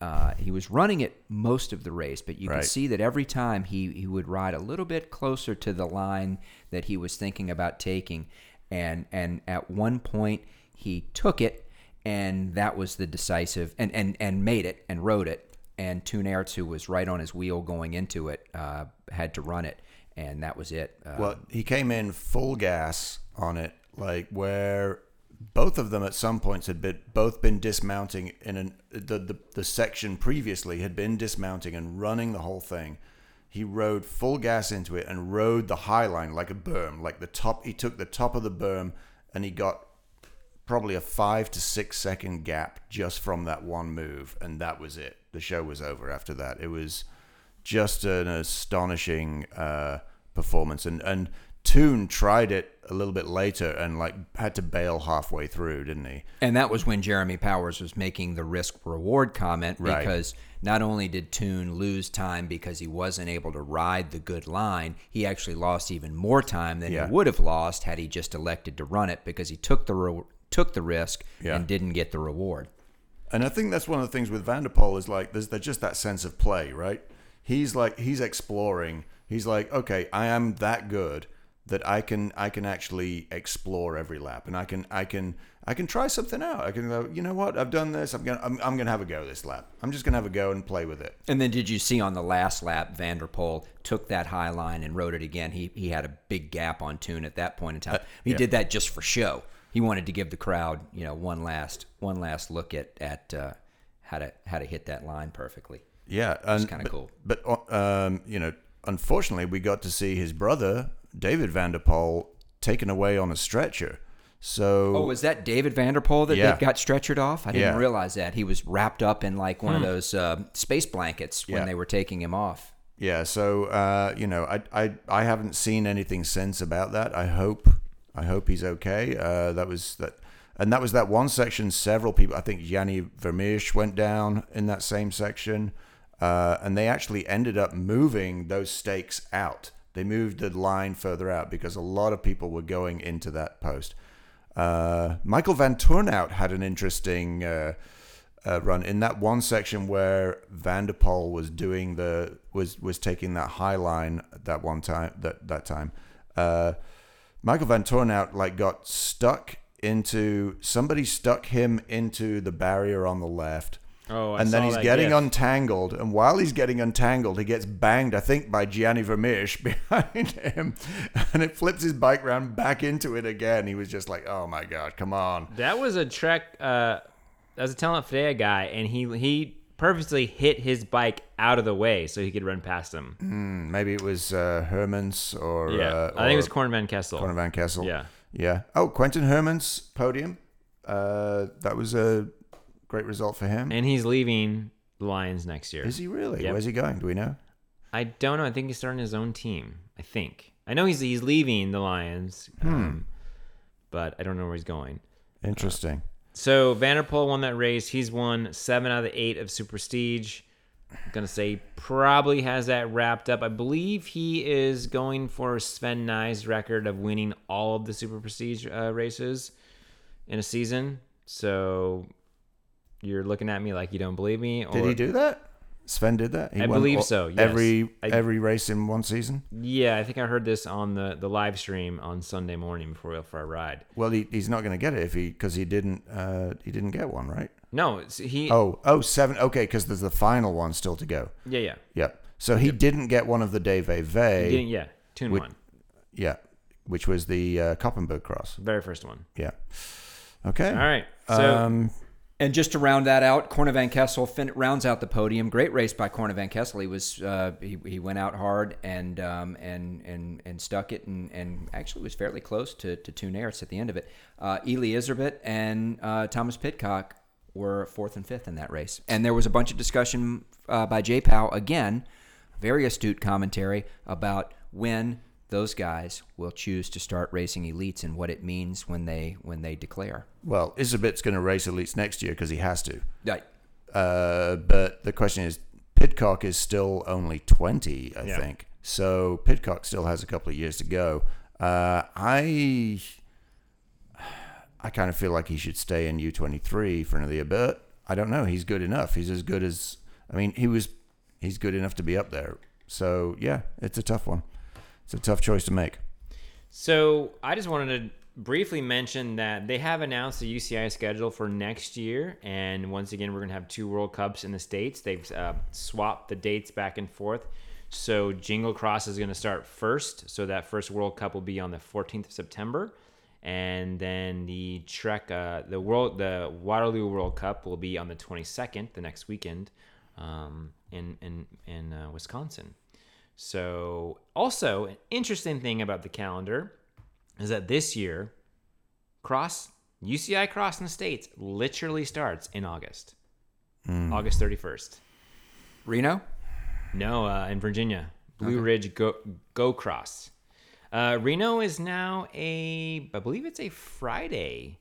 Uh, he was running it most of the race, but you Right. could see that every time he, he would ride a little bit closer to the line that he was thinking about taking, and and at one point he took it, and that was the decisive and and and made it and rode it. And Toon Aerts, who was right on his wheel going into it, uh, had to run it, and that was it. Uh, Well, he came in full gas on it, like where both of them at some points had been both been dismounting in an the, the the section previously had been dismounting and running the whole thing. He rode full gas into it and rode the high line like a berm, like the top. He took the top of the berm and he got probably a five to six second gap just from that one move, and that was it. The show was over after that. It was just an astonishing uh, performance, and and Toon tried it a little bit later and like had to bail halfway through, didn't he? And that was when Jeremy Powers was making the risk reward comment Right. because not only did Toon lose time because he wasn't able to ride the good line, he actually lost even more time than Yeah. he would have lost had he just elected to run it because he took the re- took the risk Yeah. and didn't get the reward. And I think that's one of the things with van der Poel is like there's, there's just that sense of play, right? He's like he's exploring. He's like, okay, I am that good that I can I can actually explore every lap, and I can I can I can try something out. I can go, you know what? I've done this. I'm gonna I'm, I'm gonna have a go this lap. I'm just gonna have a go and play with it. And then did you see on the last lap van der Poel took that high line and rode it again? He he had a big gap on Toon at that point in time. He yeah. did that just for show. He wanted to give the crowd, you know, one last one last look at at uh, how to how to hit that line perfectly. Yeah, and kinda cool. But uh, um, you know, unfortunately, we got to see his brother David van der Poel taken away on a stretcher. So Oh, was that David van der Poel that, Yeah. that got stretchered off? I didn't Yeah. Hmm. realize that. He was wrapped up in like one of those uh, space blankets when Yeah. they were taking him off. Yeah, so uh, you know, I, I I haven't seen anything since about that. I hope I hope he's okay. Uh, that was that, and that was that one section. Several people, I think Gianni Vermeersch went down in that same section, uh, and they actually ended up moving those stakes out. They moved the line further out because a lot of people were going into that post. Uh, Michael Vanthourenhout had an interesting. Uh, uh, run in that one section where van der Poel was doing the was was taking that high line that one time that that time. Uh, Michael Vanthourenhout like got stuck into somebody stuck him into the barrier on the left. Oh, I and then he's getting gif. untangled, and while he's getting untangled, he gets banged, I think, by Gianni Vermeersch behind him, and it flips his bike round back into it again. He was just like, "Oh my god, come on!" That was a Trek. Uh, that was a Telenet Fidea guy, and he he purposely hit his bike out of the way so he could run past him. Hmm, Maybe it was uh, Hermans or yeah, uh, I think it was or Corné Van Kessel. Corné Van Kessel. Yeah. yeah. Oh, Quinten Hermans' podium. Uh, that was a great result for him. and he's leaving the Lions next year. Is he really? Yep. Where's he going? Do we know? I don't know. I think he's starting his own team. I think. I know he's he's leaving the Lions, Hmm. um, but I don't know where he's going. Interesting. So van der Poel won that race. He's won seven out of the eight of Super Prestige. I'm gonna say probably has that wrapped up. I believe he is going for Sven Nys' record of winning all of the Super Prestige uh, races in a season. So you're looking at me like you don't believe me. Or, Did he do that? Sven did that. He I won believe all- so, yes. Every I- every race in one season. Yeah, I think I heard this on the the live stream on Sunday morning before we went for a ride. Well, he, he's not going to get it if he because he didn't uh, he didn't get one right. No, he. Oh oh seven. Okay, because there's the final one still to go. yeah, yeah. Yep. So he didn't get one of the Dave He Ve. yeah, tune Would- one, Yeah, which was the uh, Koppenberg cross. very first one. Yeah. Okay. All right, so Um, And just to round that out, Corné Van Kessel fin- rounds out the podium. Great race by Corné Van Kessel. He was uh, he, he went out hard and um, and and and stuck it and, and actually was fairly close to to Toon Aerts at the end of it. Uh, Eli Iserbyt and uh, Thomas Pidcock were fourth and fifth in that race. And there was a bunch of discussion uh, by J Powell again, very astute commentary about when those guys will choose to start racing elites and what it means when they when they declare. well, Iserbyt's going to race elites next year because he has to. Right. Uh, but the question is, Pidcock is still only 20, I Yeah. think. So Pidcock still has a couple of years to go. Uh, I I kind of feel like he should stay in U23 for another year, but I don't know. He's good enough. He's as good as I mean, he was he's good enough to be up there. So yeah, it's a tough one. It's a tough choice to make. So I just wanted to briefly mention that they have announced the UCI schedule for next year, and once again, we're gonna have two World Cups in the states. They've uh, swapped the dates back and forth. So Jingle Cross is gonna start first. So that first World Cup will be on the 14th of September, and then the Trek, uh, the world, the Waterloo World Cup will be on the 22nd, the next weekend, um, in in in uh, Wisconsin. So, also, an interesting thing about the calendar is that this year, cross UCI cross in the states literally starts in August, August thirty first. Reno? No, uh, in Virginia, Blue Ridge Go Go Cross. Uh, Reno is now a, I believe it's a Friday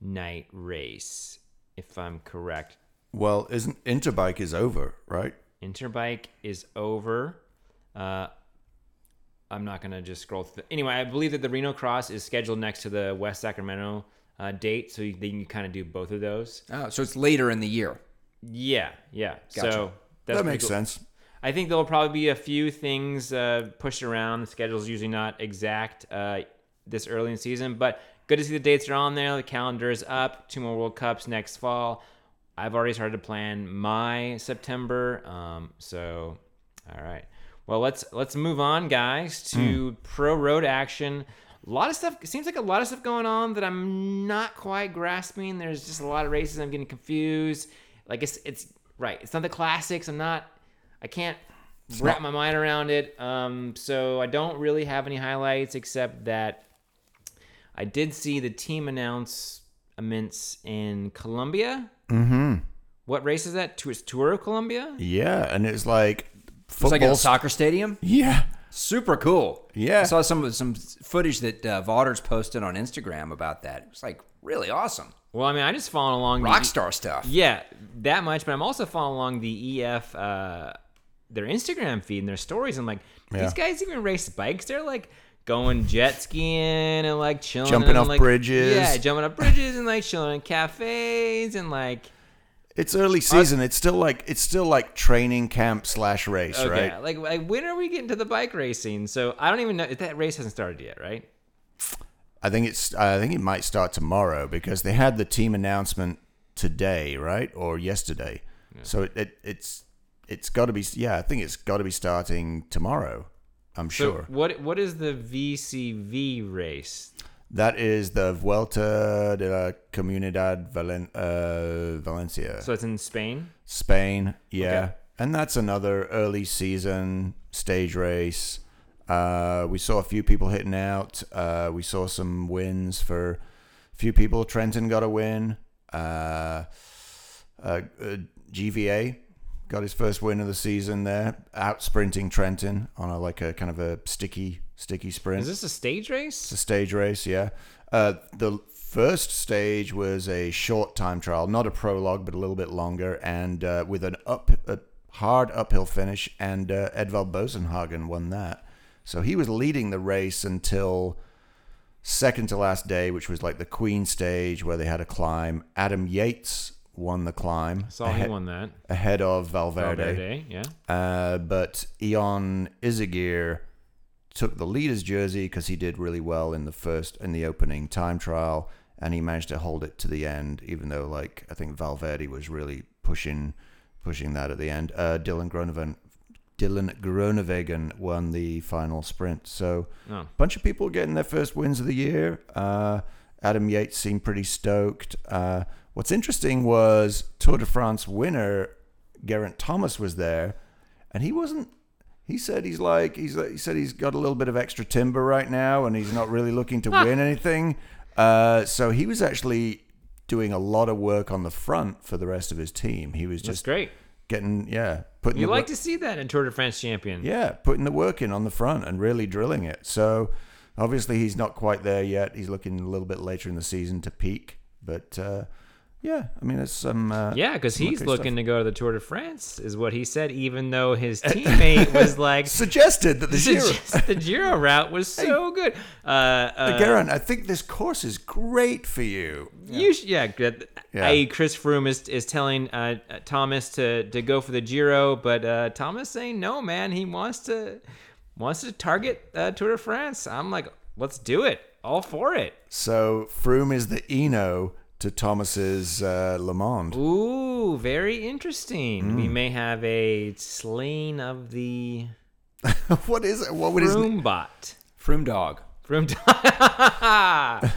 night race, if I'm correct. Well, isn't Interbike is over, right? Interbike is over. Uh, I'm not gonna just scroll through. Anyway, I believe that the Reno Cross is scheduled next to the West Sacramento uh, date, so you, then you kind of do both of those. Oh, so it's later in the year. Yeah, yeah. Gotcha. So that's that makes cool. sense. I think there'll probably be a few things uh, pushed around. The schedule's usually not exact uh, this early in the season, but good to see the dates are on there. The calendar is up. Two more World Cups next fall. I've already started to plan my September. Um, so, all right. Well, let's let's move on, guys, to pro road action. A lot of stuff. Seems like a lot of stuff going on that I'm not quite grasping. There's just a lot of races. I'm getting confused. Like it's it's right. It's not the classics. I'm not. I can't wrap my mind around it. Um, so I don't really have any highlights except that I did see the team announcements in Colombia. Mm-hmm. What race is that? Tour, Tour of Colombia? Yeah, and it's like It's football. like at a soccer stadium. yeah, Super cool. Yeah. I saw some some footage that uh, Vaughters posted on Instagram about that. It was like really awesome. Well, I mean, I just following along. the- Rockstar stuff. Yeah, that much. But I'm also following along the EF, uh, their Instagram feed and their stories. I'm like, Yeah. these guys even race bikes? They're like going jet skiing and like chilling, Jumping in, off like- bridges. Yeah, jumping off bridges and like chilling in cafes and like. It's early season. It's still like it's still like training camp slash race, Okay, right? like, like when are we getting to the bike racing? So I don't even know that race hasn't started yet, right? I think it's I think it might start tomorrow because they had the team announcement today, right, or yesterday. So it, it it's it's got to be yeah. I think it's got to be starting tomorrow. I'm So sure what what is the VCV race? That is the Vuelta de la Comunidad Valen- uh, Valencia. So it's in Spain. Spain, yeah. Okay. And that's another early season stage race. Uh, we saw a few people hitting out. Uh, we saw some wins for a few people. Trentin got a win. Uh, uh, uh, GVA got his first win of the season there, out sprinting Trentin on a like a kind of a sticky, sticky sprint. Is this a stage race? It's a stage race, yeah. Uh, the first stage was a short time trial, not a prologue, but a little bit longer, and uh, with an up, a hard uphill finish. And uh, Edvald Boasson Hagen won that, so he was leading the race until second to last day, which was like the Queen stage where they had a climb. Adam Yates won the climb Saw ahead, he won that. ahead of Valverde. Valverde, yeah. Uh, but Ion Izagirre took the leader's jersey because he did really well in the first in the opening time trial, and he managed to hold it to the end, even though like I think Valverde was really pushing pushing that at the end. Uh, Dylan Groenewegen Dylan Groenewegen won the final sprint. So Oh. a bunch of people getting their first wins of the year. Uh, Adam Yates seemed pretty stoked. Uh, what's interesting was Tour de France winner Geraint Thomas was there, and he wasn't. He said he's like he's like, he said he's got a little bit of extra timber right now, and he's not really looking to win anything. Uh, so he was actually doing a lot of work on the front for the rest of his team. He was That's just great. getting yeah putting You like work- to see that in Tour de France champion. yeah, putting the work in on the front and really drilling it. So obviously he's not quite there yet. He's looking a little bit later in the season to peak, but uh, yeah, I mean it's some uh, Yeah, because he's looking stuff. to go to the Tour de France, is what he said. Even though his teammate was like, suggested that the Giro. The Giro route was so good." Uh, uh, I think this course is great for you. You sh- yeah, good. Yeah. I.e., Chris Froome is, is telling uh, uh, Thomas to, to go for the Giro, but uh, Thomas saying no, man. He wants to wants to target uh, Tour de France. I'm like, let's do it, all for it. So Froome is the Hinault to Thomas's uh, LeMond. Ooh, very interesting. Mm. We may have a slaying of the what is it? What would his Froome bot. Froome dog.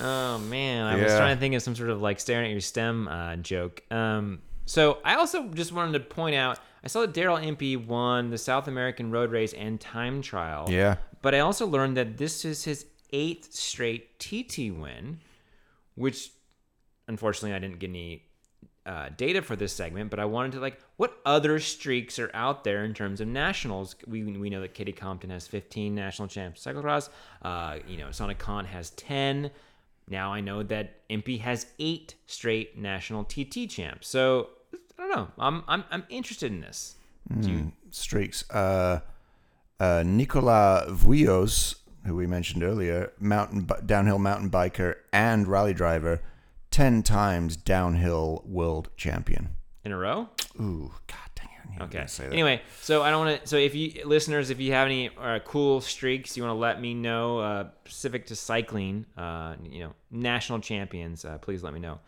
Oh man, I was trying to think of some sort of like staring at your stem uh, joke. Um, so I also just wanted to point out I saw that Daryl Impey won the South American Road Race and Time Trial. Yeah. But I also learned that this is his eighth straight TT win, which unfortunately I didn't get any uh, data for this segment, but I wanted to like what other streaks are out there in terms of nationals. We we know that Katie Compton has 15 national champs cyclocross. Uh, you know, Sanne Cant has 10. Now I know that Impey has eight straight national TT champs. So I don't know. I'm I'm I'm interested in this. Do you, streaks. Uh, uh, Nicolas Vouilloz, who we mentioned earlier, mountain downhill mountain biker and rally driver, ten times downhill world champion. in a row? Ooh, god dang it! Okay. gonna say that. Anyway, so I don't want to. So if you listeners, if you have any uh, cool streaks you want to let me know, uh, specific to cycling, uh, you know, national champions, uh, please let me know.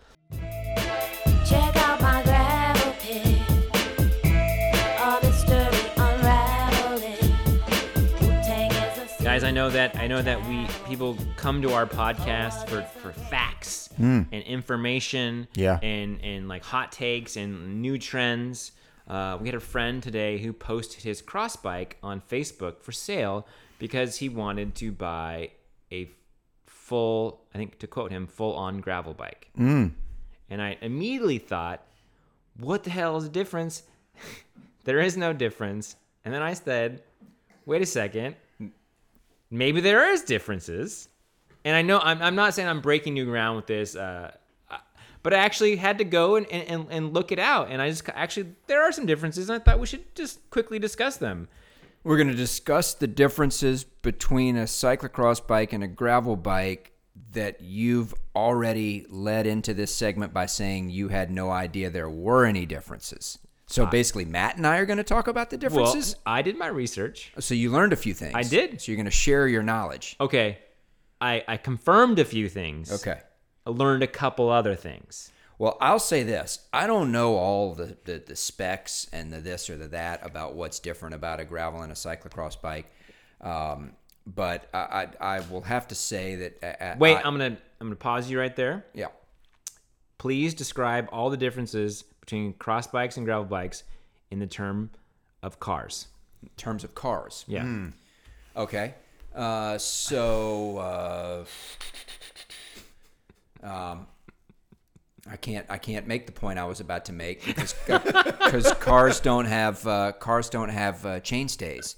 Guys, I know that I know that we people come to our podcast for for facts and information, Yeah. and and like hot takes and new trends. Uh, we had a friend today who posted his cross bike on Facebook for sale because he wanted to buy a full, I think to quote him, full on gravel bike. And I immediately thought, what the hell is the difference? there is no difference. And then I said, wait a second. Maybe there is differences. And I know I'm, I'm not saying I'm breaking new ground with this, uh, but I actually had to go and, and, and look it out. And I just actually, there are some differences. And I thought we should just quickly discuss them. We're going to discuss the differences between a cyclocross bike and a gravel bike that you've already led into this segment by saying you had no idea there were any differences. So basically, Matt and I are going to talk about the Well, differences. I did my research. so you learned a few things. I did. So you're going to share your knowledge. Okay, I I confirmed a few things. Okay. I learned a couple other things. Well, I'll say this: I don't know all the, the, the specs and the this or the that about what's different about a gravel and a cyclocross bike, um, but I, I I will have to say that. uh, Wait, I, I'm gonna I'm gonna pause you right there. yeah. Please describe all the differences between cross bikes and gravel bikes in the term of cars. In terms of cars. Yeah. Okay. Uh, so, uh, um, I can't I can't make the point I was about to make because because cars don't have uh, cars don't have uh, chainstays.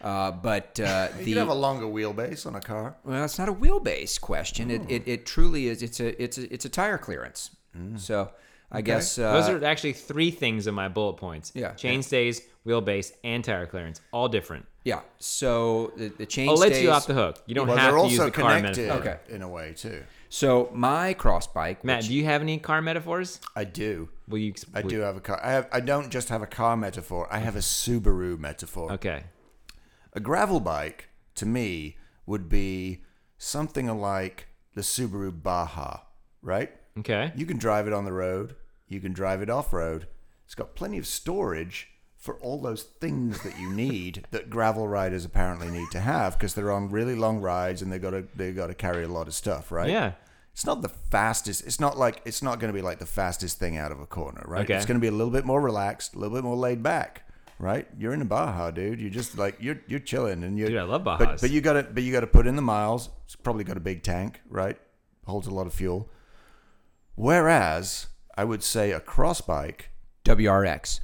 Uh, but uh, You the can have a longer wheelbase on a car. well, it's not a wheelbase question. It, it it truly is. It's a it's a it's a tire clearance. So I guess uh, Those are actually three things in my bullet points. Yeah. Chain stays, wheelbase, and tire clearance. All different. yeah. So the, the chain I'll let you off the hook. You don't Well, have they're to use also the car connected metaphor. Okay. in a way too. So my cross bike, Matt, which- do you have any car metaphors? I do. Will you? I do have a car. I have. I don't just have a car metaphor. I have a Subaru metaphor. Okay. A gravel bike to me would be something like the Subaru Baja, right? Okay. You can drive it on the road. You can drive it off road. It's got plenty of storage for all those things that you need that gravel riders apparently need to have because they're on really long rides and they got to they got to carry a lot of stuff, right? Yeah. It's not the fastest. It's not like it's not going to be like the fastest thing out of a corner, right? Okay. It's going to be a little bit more relaxed, a little bit more laid back, right? You're in a Baja, dude. You're just like you're you're chilling and you're. Dude, I love But, Bajas. but you got to but you got to put in the miles. It's probably got a big tank, right? Holds a lot of fuel. Whereas I would say a cross bike, WRX.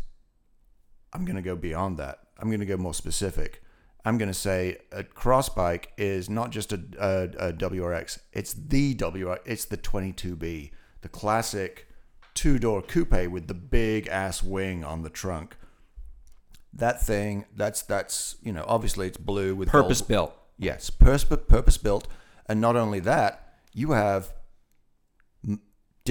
I'm going to go beyond that. I'm going to go more specific. I'm going to say a cross bike is not just a, a, a WRX. It's the WRX. It's the 22B, the classic two door coupe with the big ass wing on the trunk. That thing, that's that's you know obviously it's blue with Purpose gold- built. Yes, purpose purpose built, and not only that, you have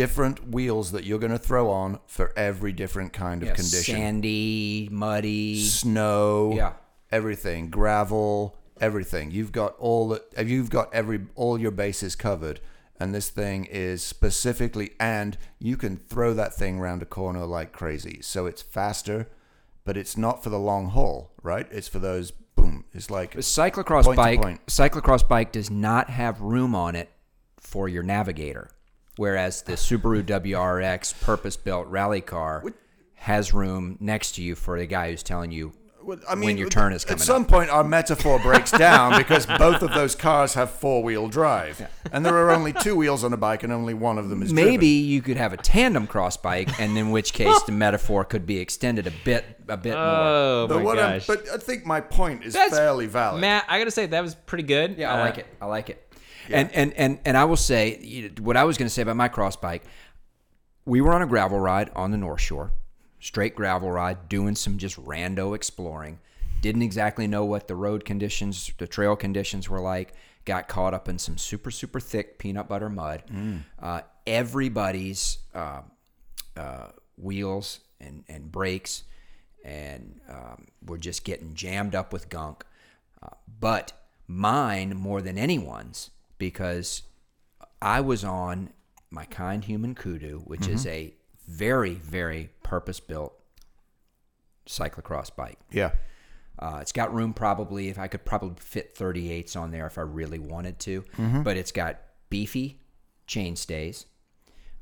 different wheels that you're going to throw on for every different kind of Yeah, condition Sandy, muddy. snow, Yeah. everything, gravel, everything. You've got all the, uh, you've got every all your bases covered, and this thing is specifically, and you can throw that thing around a corner like crazy. So it's faster, but it's not for the long haul, right? It's for those boom. It's like A cyclocross bike. point. Cyclocross bike does not have room on it for your navigator, whereas the Subaru WRX purpose-built rally car has room next to you for the guy who's telling you Well, I mean, when your turn is coming At some up. point, our metaphor breaks down because both of those cars have four-wheel drive, and there are only two wheels on a bike, and only one of them is driven. Maybe you could have a tandem cross bike, and in which case the metaphor could be extended a bit, a bit more. Oh But my what I'm, but I think my point is That's- fairly valid. Matt, I gotta say that was pretty good. Yeah, I Uh, like it. I like it. And and and and I will say what I was going to say about my cross bike. We were on a gravel ride on the North Shore, straight gravel ride, doing some just rando exploring. Didn't exactly know what the road conditions, the trail conditions were like. Got caught up in some super super thick peanut butter mud. Uh, everybody's uh, uh, wheels and and brakes and um, were just getting jammed up with gunk. Uh, but mine more than anyone's because I was on my kind human kudu, which is a very very purpose built cyclocross bike. Yeah. Uh, it's got room probably if I could probably fit 38s on there if I really wanted to, but it's got beefy chain stays.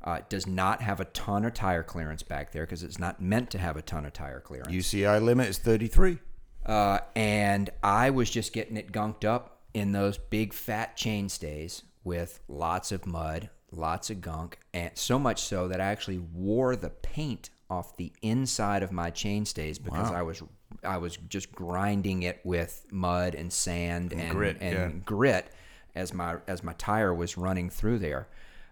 Uh, it does not have a ton of tire clearance back there because it's not meant to have a ton of tire clearance. UCI limit is 33. Uh, and I was just getting it gunked up in those big fat chain stays with lots of mud, lots of gunk, and so much so that I actually wore the paint off the inside of my chain stays because I was I was just grinding it with mud and sand and grit, and yeah. grit as my as my tire was running through there.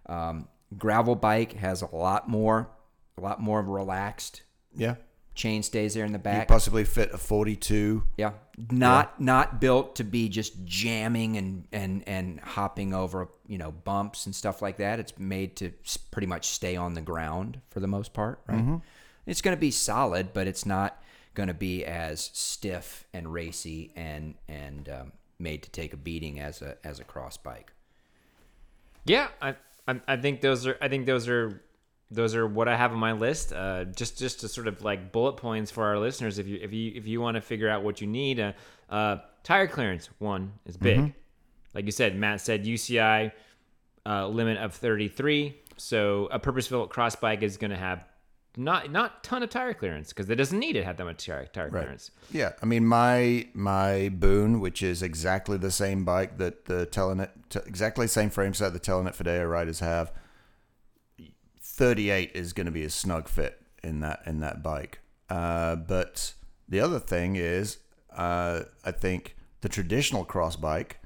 Um, gravel bike has a lot more a lot more relaxed Yeah. Chain stays there in the You back. possibly fit a 42. Yeah, not not built to be just jamming and and and hopping over you know bumps and stuff like that. It's made to pretty much stay on the ground for the most part, right? It's going to be solid, but it's not going to be as stiff and racy and and um, made to take a beating as a as a cross bike. Yeah, I, I I think those are I think those are those are what I have on my list. Uh, just just to sort of like bullet points for our listeners. If you if you if you want to figure out what you need, uh, uh, tire clearance one is big. Like you said, Matt said UCI uh, limit of 33. So a purpose-built cross bike is going to have not not ton of tire clearance because it doesn't need to have that much tire, tire clearance. Yeah, I mean my my Boone, which is exactly the same bike that the Telenet, t- exactly the same frame set the Telenet Fidea riders have. Thirty eight is going to be a snug fit in that in that bike. Uh, but the other thing is, uh, I think the traditional cross bike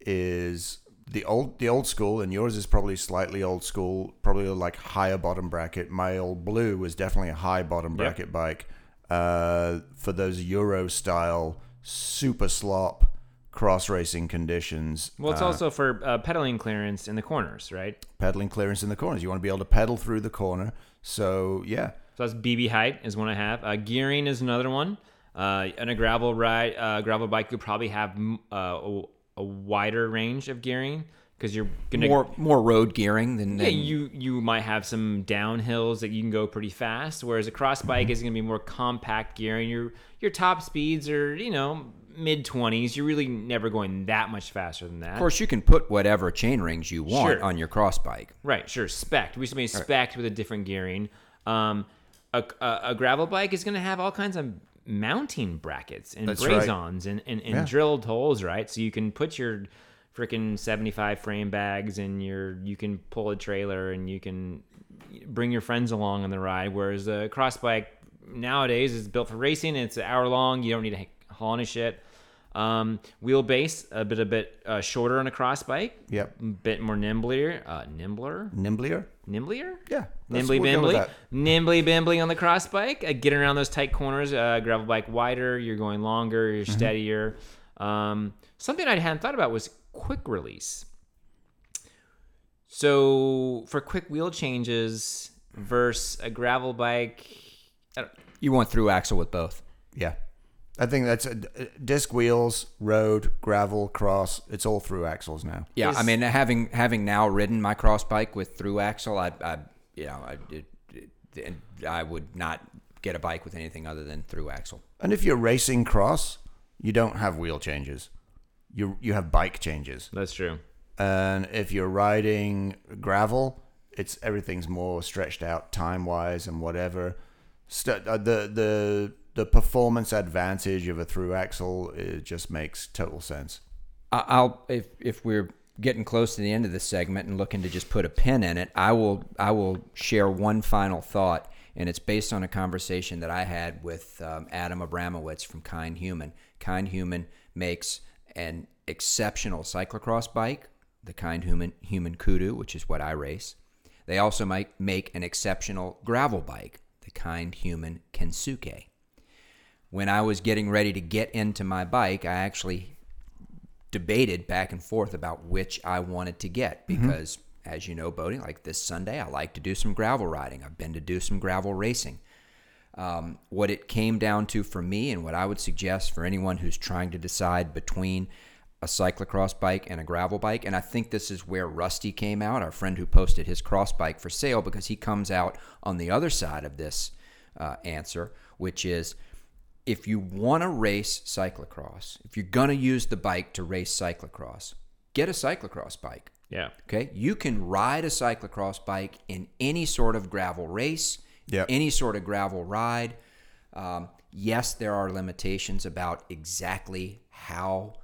is the old the old school, and yours is probably slightly old school, probably like higher bottom bracket. My old blue was definitely a high bottom Yep. bracket bike uh, for those Euro style super slop cross racing conditions. Well, it's uh, also for uh, pedaling clearance in the corners, right? pedaling clearance in the corners. You want to be able to pedal through the corner. So yeah, So that's BB height is one I have. Uh, gearing is another one. Uh, on a gravel ride, uh, gravel bike, you probably have uh, a, a wider range of gearing because you're gonna More more road gearing than, Yeah, than you you might have some downhills that you can go pretty fast, whereas a cross bike is going to be more compact gearing. Your your top speeds are you know mid twenties. You're really never going that much faster than that. Of course, you can put whatever chain rings you want Sure. on your cross bike. Right, sure. Spec. We just made spec with a different gearing. Um, a, a, a gravel bike is going to have all kinds of mounting brackets and That's right. braze-ons and, and, and Yeah. drilled holes, right? So you can put your freaking 75 frame bags and your you can pull a trailer and you can bring your friends along on the ride. Whereas a cross bike nowadays is built for racing. It's an hour long. You don't need to haul any shit. Um, wheelbase a bit a bit uh, shorter on a cross bike. Yep. Bit more nimbler. Uh, nimbler. nimbler. Nimbler? Yeah, Nimbly we'll go with bimbly. Nimbly bimbly on the cross bike. Uh, getting around those tight corners. Uh, gravel bike wider. You're going longer. You're Mm-hmm. steadier. Um, something I hadn't thought about was quick release. So for quick wheel changes versus a gravel bike, I don't- You want through axle with both. Yeah. I think that's a, disc wheels, road, gravel, cross. It's all through axles now. Yeah, I mean, having having now ridden my cross bike with through axle, I, I you know, I, it, it, I would not get a bike with anything other than through axle. And if you're racing cross, you don't have wheel changes. You you have bike changes. that's true. And if you're riding gravel, it's everything's more stretched out time wise and whatever. St- uh, the the the performance advantage of a through axle it just makes total sense. I'll if if we're getting close to the end of this segment and looking to just put a pin in it, I will I will share one final thought, and it's based on a conversation that I had with um, Adam Abramowitz from Kind Human. Kind Human makes an exceptional cyclocross bike, the Kind Human Human Kudu, which is what I race. They also might make an exceptional gravel bike, the Kind Human Kensuke. When I was getting ready to get into my bike, I actually debated back and forth about which I wanted to get because, as you know, Boedi, like this Sunday, I like to do some gravel riding. I've been to do some gravel racing. Um, what it came down to for me, and what I would suggest for anyone who's trying to decide between a cyclocross bike and a gravel bike, and I think this is where Rusty came out, our friend who posted his cross bike for sale, because he comes out on the other side of this uh, answer, which is if you want to race cyclocross, if you're going to use the bike to race cyclocross, get a cyclocross bike. Yeah. Okay, you can ride a cyclocross bike in any sort of gravel race, Yep. any sort of gravel ride. Um, yes, there are limitations about exactly how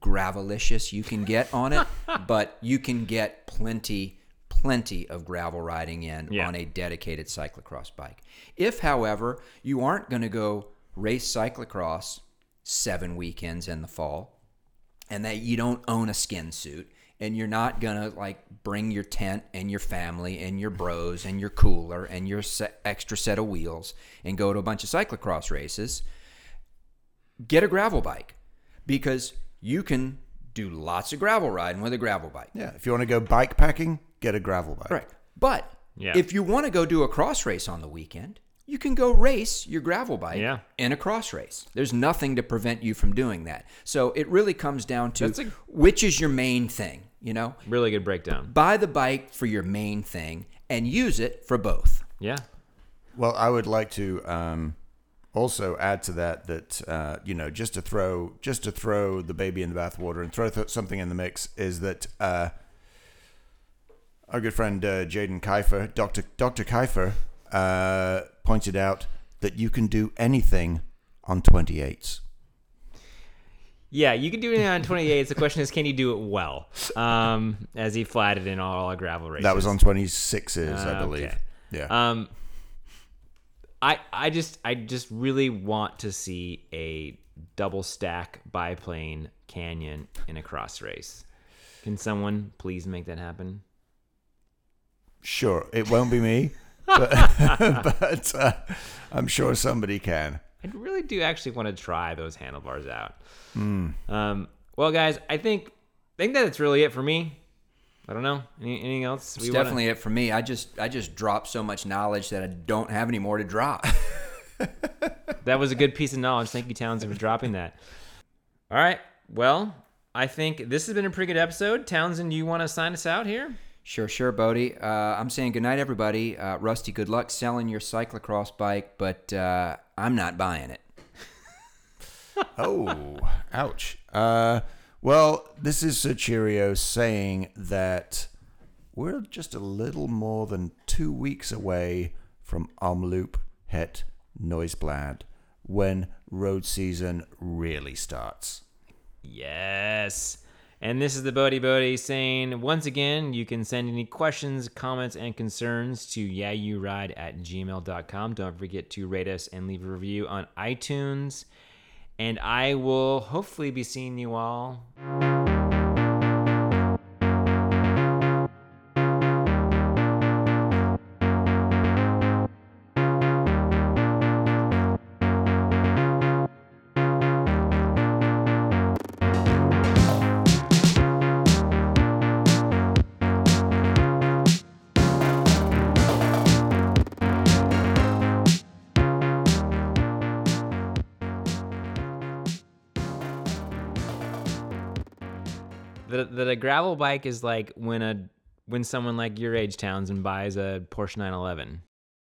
gravelicious you can get on it, but you can get plenty, plenty of gravel riding in Yeah. on a dedicated cyclocross bike. If, however, you aren't going to go race cyclocross seven weekends in the fall, and that you don't own a skin suit and you're not gonna like bring your tent and your family and your bros and your cooler and your se- extra set of wheels and go to a bunch of cyclocross races get a gravel bike because you can do lots of gravel riding with a gravel bike Yeah, if you want to go bike packing, get a gravel bike. Right. But Yeah. if you want to go do a cross race on the weekend, you can go race your gravel bike Yeah. in a cross race. There's nothing to prevent you from doing that. So it really comes down to a- which is your main thing, you know? Really good breakdown. Buy the bike for your main thing and use it for both. Yeah. Well, I would like to um, also add to that that uh, you know just to throw just to throw the baby in the bathwater and throw th- something in the mix is that uh, our good friend uh, Jaden Kiefer, Doctor Doctor Kiefer, uh, pointed out that you can do anything on 28s. Yeah, you can do it on 28s. The question is, can you do it well? Um, as he flatted in all our gravel races. That was on 26s, I believe. okay. Yeah. Um, I I just I just really want to see a double stack biplane canyon in a cross race. Can someone please make that happen? sure, it won't be me, but, but uh, I'm sure somebody can. I really do actually want to try those handlebars out. Um, well, guys, I think I think that it's really it for me. I don't know. Any, anything else? It's we wanna- definitely it for me. I just I just dropped so much knowledge that I don't have any more to drop. that was a good piece of knowledge. Thank you, Townsend, for dropping that. All right. Well, I think this has been a pretty good episode. Townsend, you want to sign us out here? Sure, sure, Boedi. Uh, I'm saying goodnight, everybody. Uh, Rusty, good luck selling your cyclocross bike, but uh, I'm not buying it. Oh, ouch. Uh, well, this is Sir Cheerio saying that we're just a little more than two weeks away from Omloop Het Nieuwsblad when road season really starts. Yes. And this is the Boedi Boedi saying, once again, you can send any questions, comments, and concerns to yeahyouride at gmail.com. Don't forget to rate us and leave a review on iTunes. And I will hopefully be seeing you all gravel bike is like when a when someone like your age Townsend buys a Porsche 911.